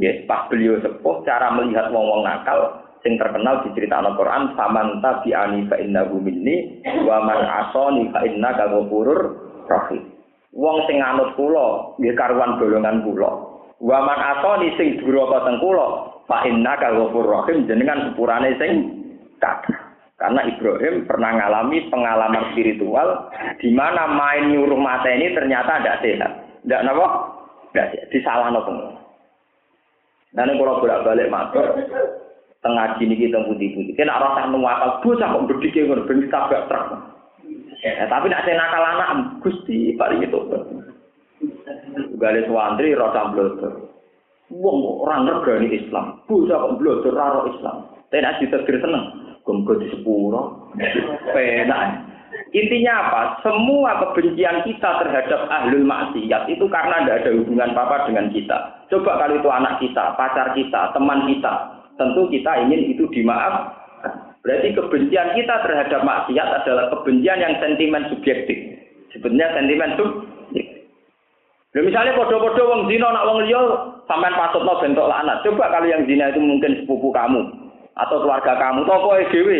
ya, pas beliau sepuh, cara melihat wong-wong nakal, yang terkenal di cerita Al-Quran, Faman tabi'ani fa innahu minni, wa man asoni fa innaka ghafurur rahim. wong sing anut kula nggih karuan golongan kula wa man atoni sing duraka teng kula fa inna ka rahim jenengan sepurane sing kathah karena Ibrahim pernah mengalami pengalaman spiritual di mana main nyuruh mata ini ternyata tidak sehat. Tidak apa? Tidak sehat. Disalah no Dan kalau bolak balik matur, tengah gini kita putih-putih. Kita rasa nuwakal, bocah kok berdikir, berdikir tabrak truk. Ya, tapi nak saya nakal anak, gusti paling itu. Gale suwandri rasa blotor. Wong orang regani Islam, bisa kok blotor raro Islam. Tapi nak ditegur seneng, gomgo di sepuro, penak. Intinya apa? Semua kebencian kita terhadap ahlul maksiat itu karena tidak ada hubungan apa dengan kita. Coba kalau itu anak kita, pacar kita, teman kita, tentu kita ingin itu dimaaf Berarti kebencian kita terhadap maksiat adalah kebencian yang sentimen subjektif. Sebenarnya sentimen subjektif. Nah, misalnya podo-podo wong zina nak wong liya sampean patutno bentuk laknat. Coba kalau yang zina itu mungkin sepupu kamu atau keluarga kamu kowe dhewe.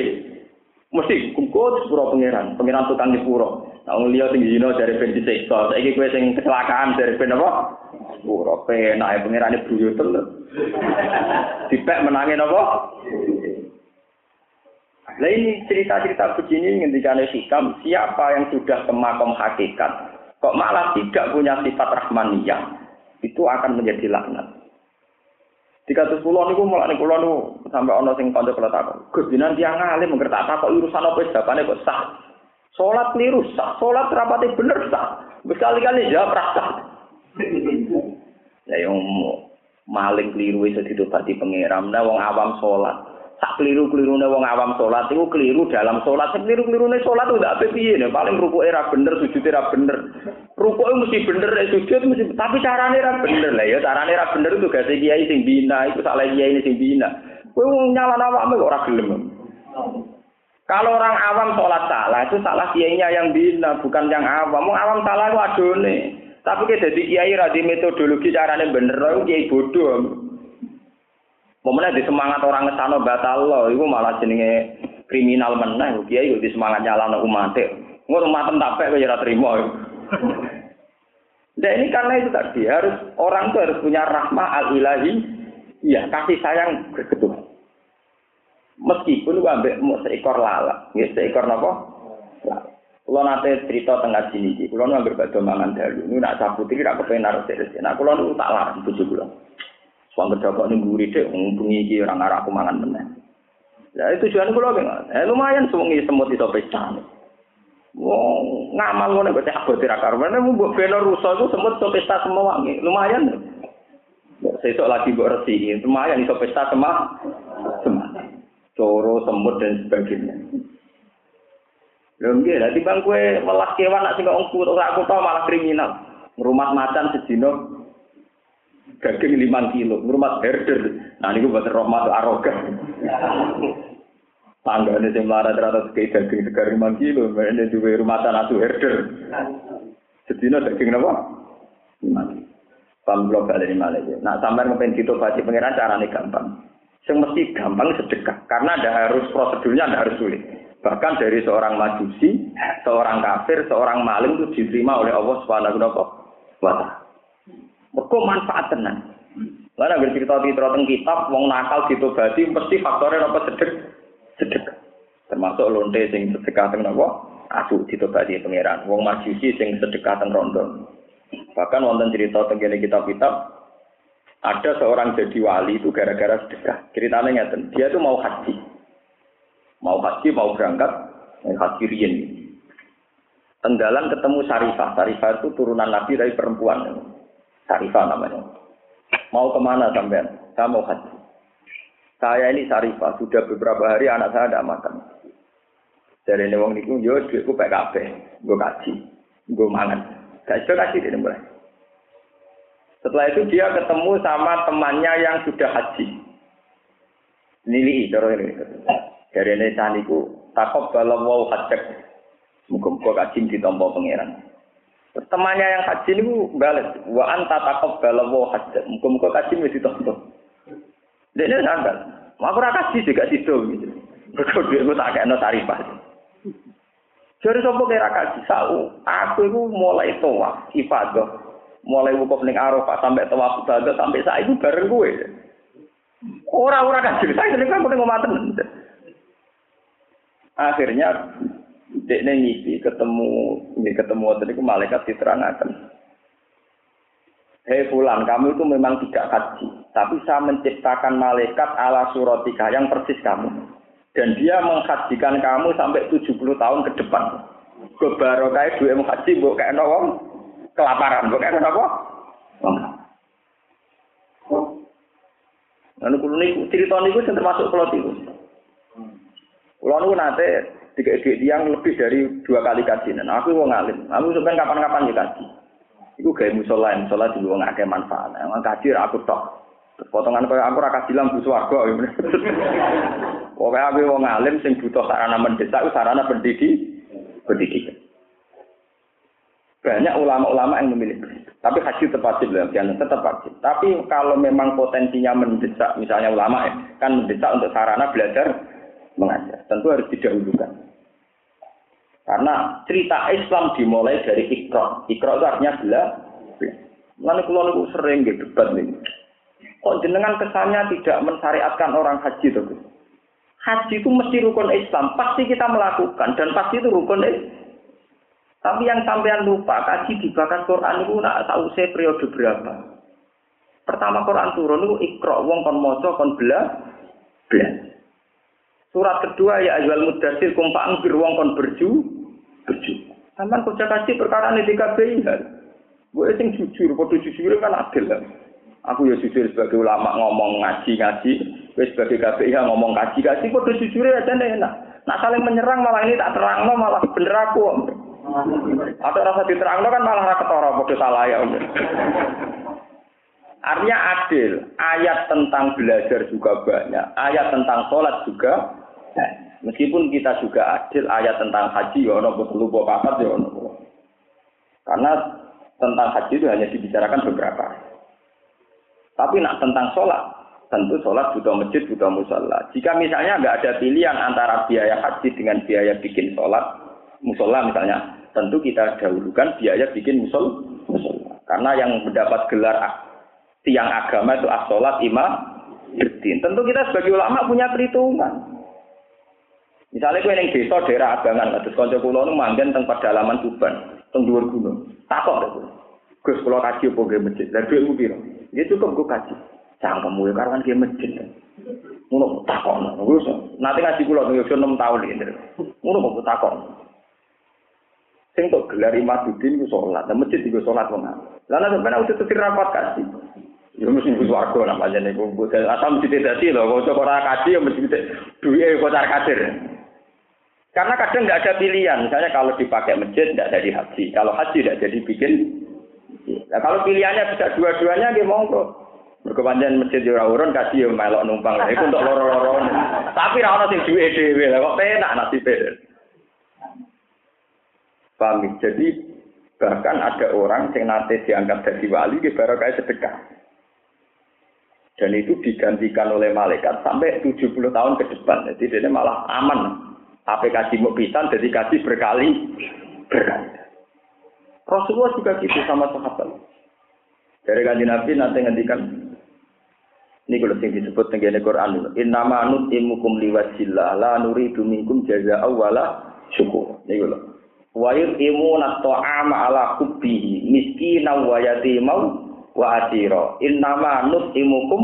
Mesti kumpul sepuro pangeran, pangeran tukang nyepuro. Nah wong liya sing zina dari ben disiksa, saiki kowe sing kecelakaan dari ben apa? Sepuro penak pangerane buyuten. Dipek menangin apa? Nah ini cerita-cerita begini ketika hikam, siapa yang sudah ke hakikat, kok malah tidak punya sifat rahmaniyah. itu akan menjadi laknat. Jika terus pulau niku malah nih pulau niku sampai ono sing kanca kula takon. Gus jinan tiyang alim ngerti tak takok urusan apa jawabane kok sah. Salat keliru sah, salat rapate bener sah. Berkali-kali jawab rasa. Ya yang maling keliru itu ditobati pangeran. Nah wong awam salat. Sak keliru-kelirune wong awam salat iku keliru dalam salat. Sak keliru-kelirune salat udah apa piye paling rukuke ra bener, sujude ra bener. Rukuke mesti bener, sujud mesti tapi carane ra bener lah ya. Carane ra bener itu gak kiai sing bina, itu salah kiai sing bina. Kowe nyalahno awakmu kok ora gelem. Kalau orang awam sholat salah, itu salah kiainya yang bina, bukan yang awam. Mau awam salah itu adone. Tapi kita jadi kiai radi metodologi caranya bener, itu kiai bodoh. Momennya di semangat orang ngesano batal loh, itu malah jenenge kriminal meneh. Kiai itu di semangat nyalano umat. Nggak umat tak kok ya terima. Nah ini karena itu tadi harus orang itu harus punya rahmah al ilahi, ya kasih sayang berketuhan. Meskipun ambek mau seekor lalat, ya seekor nopo. Kulo nate cerita tengah sini iki, kulo nu anggere badhe mangan dalu. Nu nak sapu iki rak kepen naruh sik Nah kulo nu tak larang bojo kulo. Wong kedokok ning mburi dhek bengi iki ora ngarep aku mangan meneh. Lah itu tujuan kulo ben. Eh lumayan sewengi semut iso pesta. Wong ngamal ngono kok abot ra karwane mbok beno rusa iku semut iso pesta semua wangi. Lumayan. Sesuk lagi mbok resi, lumayan iso pesta semua. Semua coro, semut dan sebagainya. Lho nggih, dadi bang kowe welas kewan nak sing engku ora tau malah kriminal. Ngrumat macan sedina daging 5 kilo, ngrumat herder. Nah niku buat rahmat arogan. Tanggane sing melarat rata kayak daging segar 5 kilo, ini duwe rumatan atu herder. Sedina daging? 5 kilo. Pam blok dari Malaysia. Nah, sampai ngepen gitu baca pengiran carane gampang. Yang mesti gampang sedekah karena ada harus prosedurnya ada harus sulit. Bahkan dari seorang majusi, seorang kafir, seorang maling itu diterima oleh Allah Subhanahu wa taala. Mergo manfaat tenan. Mana bercerita di teng kitab wong nakal ditobati mesti faktornya apa sedek sedekah. Termasuk lonte sing sedekah teng napa? Asu ditobati pangeran. Wong majusi sing sedekah teng rondo. Bahkan wonten cerita teng kitab-kitab ada seorang jadi wali itu gara-gara sedekah. Ceritanya ngeten, dia itu mau haji. Mau haji, mau berangkat, haji rien. Tenggalan ketemu Sarifah. Sarifah itu turunan Nabi dari perempuan. Sarifah namanya. Mau ke mana sampean? Saya mau haji. Saya ini Sarifah, sudah beberapa hari anak saya tidak makan. Dari ini wong niku yo duitku PKP, gue kaji, gue mangan. Saya sudah kasih dia mulai. Setelah itu dia ketemu sama temannya yang sudah haji. Nili, cara ini. Dari ini saniku, takut kalau mau hajak. Muka-muka kaji di tombol pangeran. temannya yang haji ini balik. Wa anta takut kalau mau hajak. Muka-muka kaji di tombol. Dia ini sanggal. Aku raka kaji juga situ. Gitu. Berkode aku tak no tarifah. Jadi sopo kira kaji. Aku itu mulai tua. Ibadah mulai wukuf ning Arafah sampai tawaf ibadah sampai saat itu bareng gue. Orang-orang kan cerita ini kan mulai ngomaten. Akhirnya dek ngisi ketemu ketemu waktu itu malaikat diterangkan. Hei Fulan, kamu itu memang tidak haji, tapi saya menciptakan malaikat ala suratika yang persis kamu. Dan dia menghajikan kamu sampai 70 tahun ke depan. Kebarokai dua haji, bu kayak nawang kelaparan. Kok kayak apa? Lalu kulo niku cerita niku termasuk kulo niku. Kulo niku nate tiga yang lebih dari dua kali kaji. Nah, aku mau ngalim. Aku sebenarnya kapan-kapan ya kaji. Iku gaya musola, musola juga nggak ada manfaat. Emang kaji aku tok. Potongan kaya aku raka bilang butuh warga. Pokoknya aku mau ngalim sing butuh sarana mendesak, sarana pendidik, pendidikan. Banyak ulama-ulama yang memilih Tapi haji tetap wajib ya, tetap wajib. Tapi kalau memang potensinya mendesak, misalnya ulama ya, kan mendesak untuk sarana belajar mengajar. Tentu harus didahulukan. Karena cerita Islam dimulai dari ikro. Ikro itu artinya bela. Lalu kalau itu sering gitu debat nih. Kok jenengan kesannya tidak mensyariatkan orang haji itu? Haji itu mesti rukun Islam. Pasti kita melakukan dan pasti itu rukun Islam. Tapi yang sampean lupa, kaji di bakat Quran itu nak tahu saya periode berapa. Pertama Quran turun itu ikro wong kon maca kon bela bela. Surat kedua ya ayyuhal mudassir kum fa'anzir wong kon berju berju. Sampeyan kerja kasih perkara ini di KBI kan. Gue sing jujur, padha jujur kan adil lah. Aku ya jujur sebagai ulama ngomong ngaji-ngaji, gue sebagai KBI ya ngomong ngaji-ngaji, padha jujur aja enak. Nah saling menyerang malah ini tak terang malah bener aku. Atau rasa diterang kan malah ra ketara padha salah ya. Artinya adil. Ayat tentang belajar juga banyak. Ayat tentang sholat juga Meskipun kita juga adil, ayat tentang haji, ya ono betul papat ya ono. Karena tentang haji itu hanya dibicarakan beberapa. Tapi nak tentang sholat, tentu sholat butuh masjid, butuh musola. Jika misalnya nggak ada pilihan antara biaya haji dengan biaya bikin sholat, musola misalnya, tentu kita dahulukan biaya bikin musol. Karena yang mendapat gelar tiang agama itu as-sholat imam berdin. Tentu kita sebagai ulama punya perhitungan. Misalnya gue yang desa daerah abangan, terus konco kulo nu manggen teng pedalaman Tuban, teng dhuwur gunung. Takok deh. Gus kulo kaji apa gue masjid? Lah duitmu piro? Ya cukup gue kaji. Cangkemmu ya karuan gue masjid. Ngono takok. Gus nanti ngaji kulo nang yo 6 tahun iki. Ngono kok takok. Sing tok gelar Imadudin ku salat, dan masjid salat wong. Lah nek sampeyan udah tetir rapat kasih. Ya mesti iku swarga namanya niku. Asal mesti dadi lho, kok ora kaji ya mesti duwe kok cara kadir. Karena kadang nggak ada pilihan. Misalnya kalau dipakai masjid tidak jadi haji. Kalau haji tidak jadi bikin. Nah, kalau pilihannya bisa dua-duanya dia monggo. Berkepanjangan masjid ora urun kasih yang melok numpang. Itu untuk loro-loro. Tapi ra ono sing duwe dhewe. Kok penak nasibe. Paham? Jadi bahkan ada orang yang nanti diangkat dari wali baru kayak sedekah. Dan itu digantikan oleh malaikat sampai 70 tahun ke depan. Jadi dia malah aman. Apa kasih mau pisan, jadi kasih berkali berkali. Rasulullah juga gitu sama sahabat. Dari kanji Nabi nanti ngendikan ini kalau sing disebut tenggene Quran Inna ma imukum liwajillah la nuridu minkum jaza awala syukur. Ini kalau wa yutimuna ta'ama ala hubbihi miskina wa yatimau wa asira. Inna ma imukum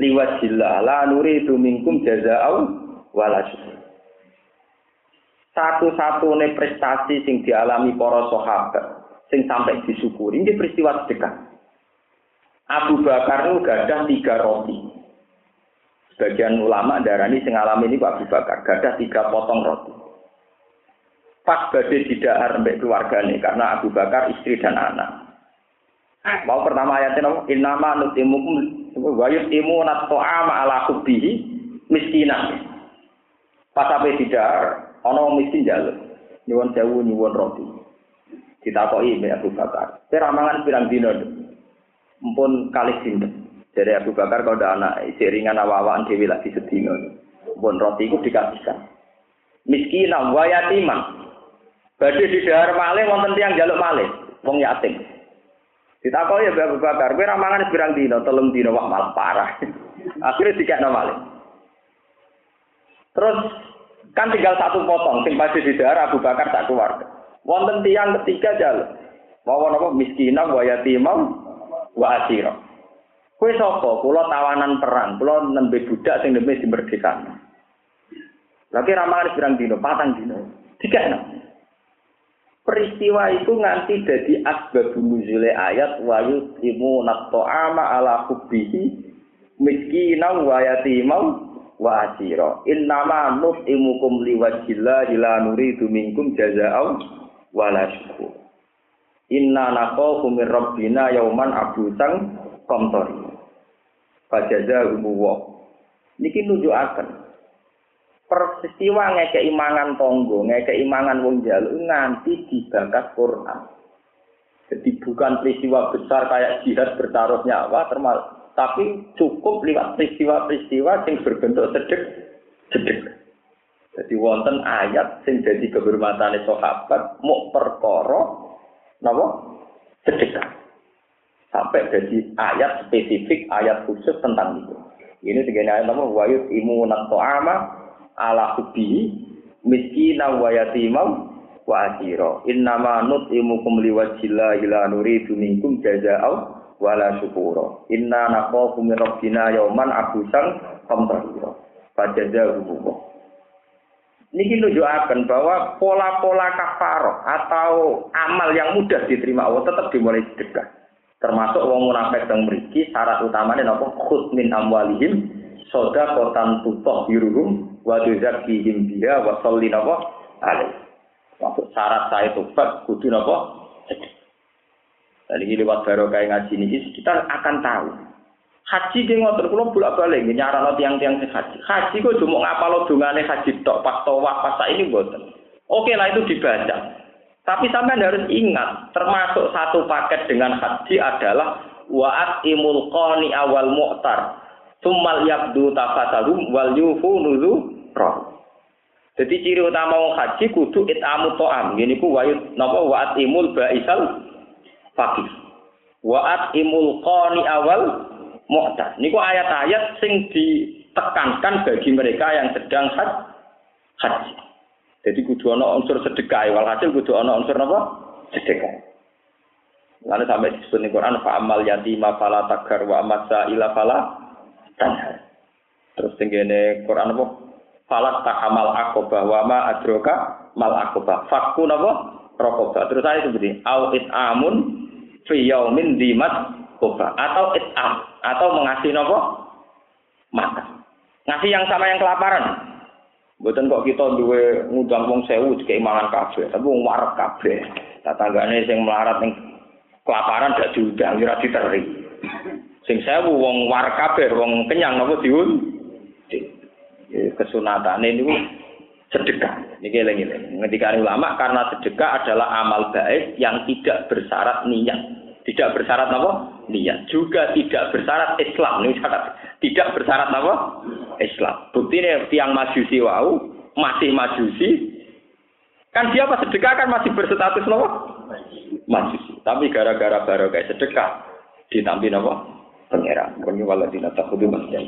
liwajillah la nuridu minkum jaza awala syukur satu-satunya prestasi sing dialami para sahabat sing sampai disyukuri ini peristiwa sedekah. Abu Bakar itu gadah tiga roti. Sebagian ulama darani sing alami ini Abu Bakar gadah tiga potong roti. Pas badai tidak mbek keluarganya karena Abu Bakar istri dan anak. Mau pertama ayatnya nama innama nutimukum wa yutimu nat'ama ala hubbihi miskinan. Pas sampai tidak Ono miskin jalur. Nyuwun sewu nyuwun roti. Ditakoki Mbak Abu Bakar. Kira mangan pirang dino. Mpun kali sinten. Jadi Abu Bakar kalau ada anak, ringan awak-awakan dewi lagi sedino. Mpun roti itu dikasihkan. Miskinam wa yatiman. Badhe di dahar malih wonten tiyang jaluk malih, wong yatim. Ditakoki ya Abu Bakar, kowe mangan pirang dino, telung dino wah malah parah. Akhirnya dikekno malih. Terus Kan tinggal satu potong, sing pasti di daerah Abu Bakar tak keluarga. Wonten tiang ketiga jalan. Mau apa miskinam wa yatimam wa asira. Kue sapa? Kula tawanan perang, kula nembe budak sing nembe dimerdekakan. Lagi ramalan pirang dino, patang dino. Tiga enam. Peristiwa itu nganti jadi asbab nuzule ayat wa yusimu ama ala hubbihi miskinam wa yatimam wa asira. Innama nut'imukum liwajhillah ila nuridu minkum jazaa'u wala syukur. Inna naqafu min rabbina yauman abusan qamtari fajazaa'u wa. Niki nunjukaken. Peristiwa ngeke imangan tonggo, ngeke imangan wong jaluk nganti dibakas Quran. Jadi bukan peristiwa besar kayak jihad bertaruh nyawa, termasuk tapi cukup lewat peristiwa-peristiwa yang berbentuk sedek sedek. Jadi wonten ayat sing jadi kehormatan sahabat mau perkara napa sedekah. Sampai jadi ayat spesifik, ayat khusus tentang itu. Ini segini ayat nama wayut imu ama ala hubbi miskina wa yatimam wa asira. Innama nut imukum liwajillah ila nuridu minkum jaza'au wala syukura. Inna naqafu min rabbina yauman abusan qamtarira. Fajazahu Allah. Niki nunjukaken bahwa pola-pola kafaroh atau amal yang mudah diterima Allah tetap dimulai sedekah. Termasuk wong munafik yang mriki syarat utamanya napa khud min amwalihim kotan tutoh biruhum wa tuzakkihim biha wa sholli alaih. Maksud syarat saya tobat kudu napa Jadi lewat barokah ngaji ini kita akan tahu Haji ki ngoten kula bolak-balik nyarano tiang-tiang haji. Haji kok cuma ngapalo dongane haji tok pas tawaf pas ini mboten. Oke lah itu dibaca. Tapi sampean harus ingat, termasuk satu paket dengan haji adalah wa'at imul qani awal mu'tar. Summal yabdu tafasarum wal yufu nuzu roh. Jadi ciri utama wong haji kudu itamu to'am. Gini ku wayut napa wa'at imul ba'isal fakir. Wa'at imul qani awal mu'tad. Niku ayat-ayat sing ditekankan bagi mereka yang sedang had, haji. Jadi kudu ana unsur sedekah, walhasil kudu ana unsur apa? Sedekah. Lalu sampai disebut di Quran fa amal yatima fala tagar wa amasa ila fala tanhar. Terus tingene Quran apa? Falat takamal akobah wa ma adroka mal akobah. Fakku napa? Rokobah. Terus saya seperti au amun fi yaumin dimat koba atau itam atau mengasih nopo makan. Ngasih yang sama yang kelaparan. Bukan kok kita duwe ngundang wong sewu kayak mangan kabeh, tapi wong warak kabeh. Tetanggane sing melarat ning kelaparan gak diundang ora diteri. Sing sewu wong warak kabeh, wong kenyang napa diun? Kesunatane niku sedekah. Niki eling-eling. Ngendikane ulama karena sedekah adalah amal baik yang tidak bersyarat niat. Tidak bersyarat apa? niat juga tidak bersyarat Islam. Ini syarat tidak bersyarat apa? Islam. Bukti ini tiang majusi wau masih majusi. Kan dia pas sedekah kan masih berstatus apa? Majusi. Tapi gara-gara baru kayak sedekah ditampi apa? Pangeran ini waladina yang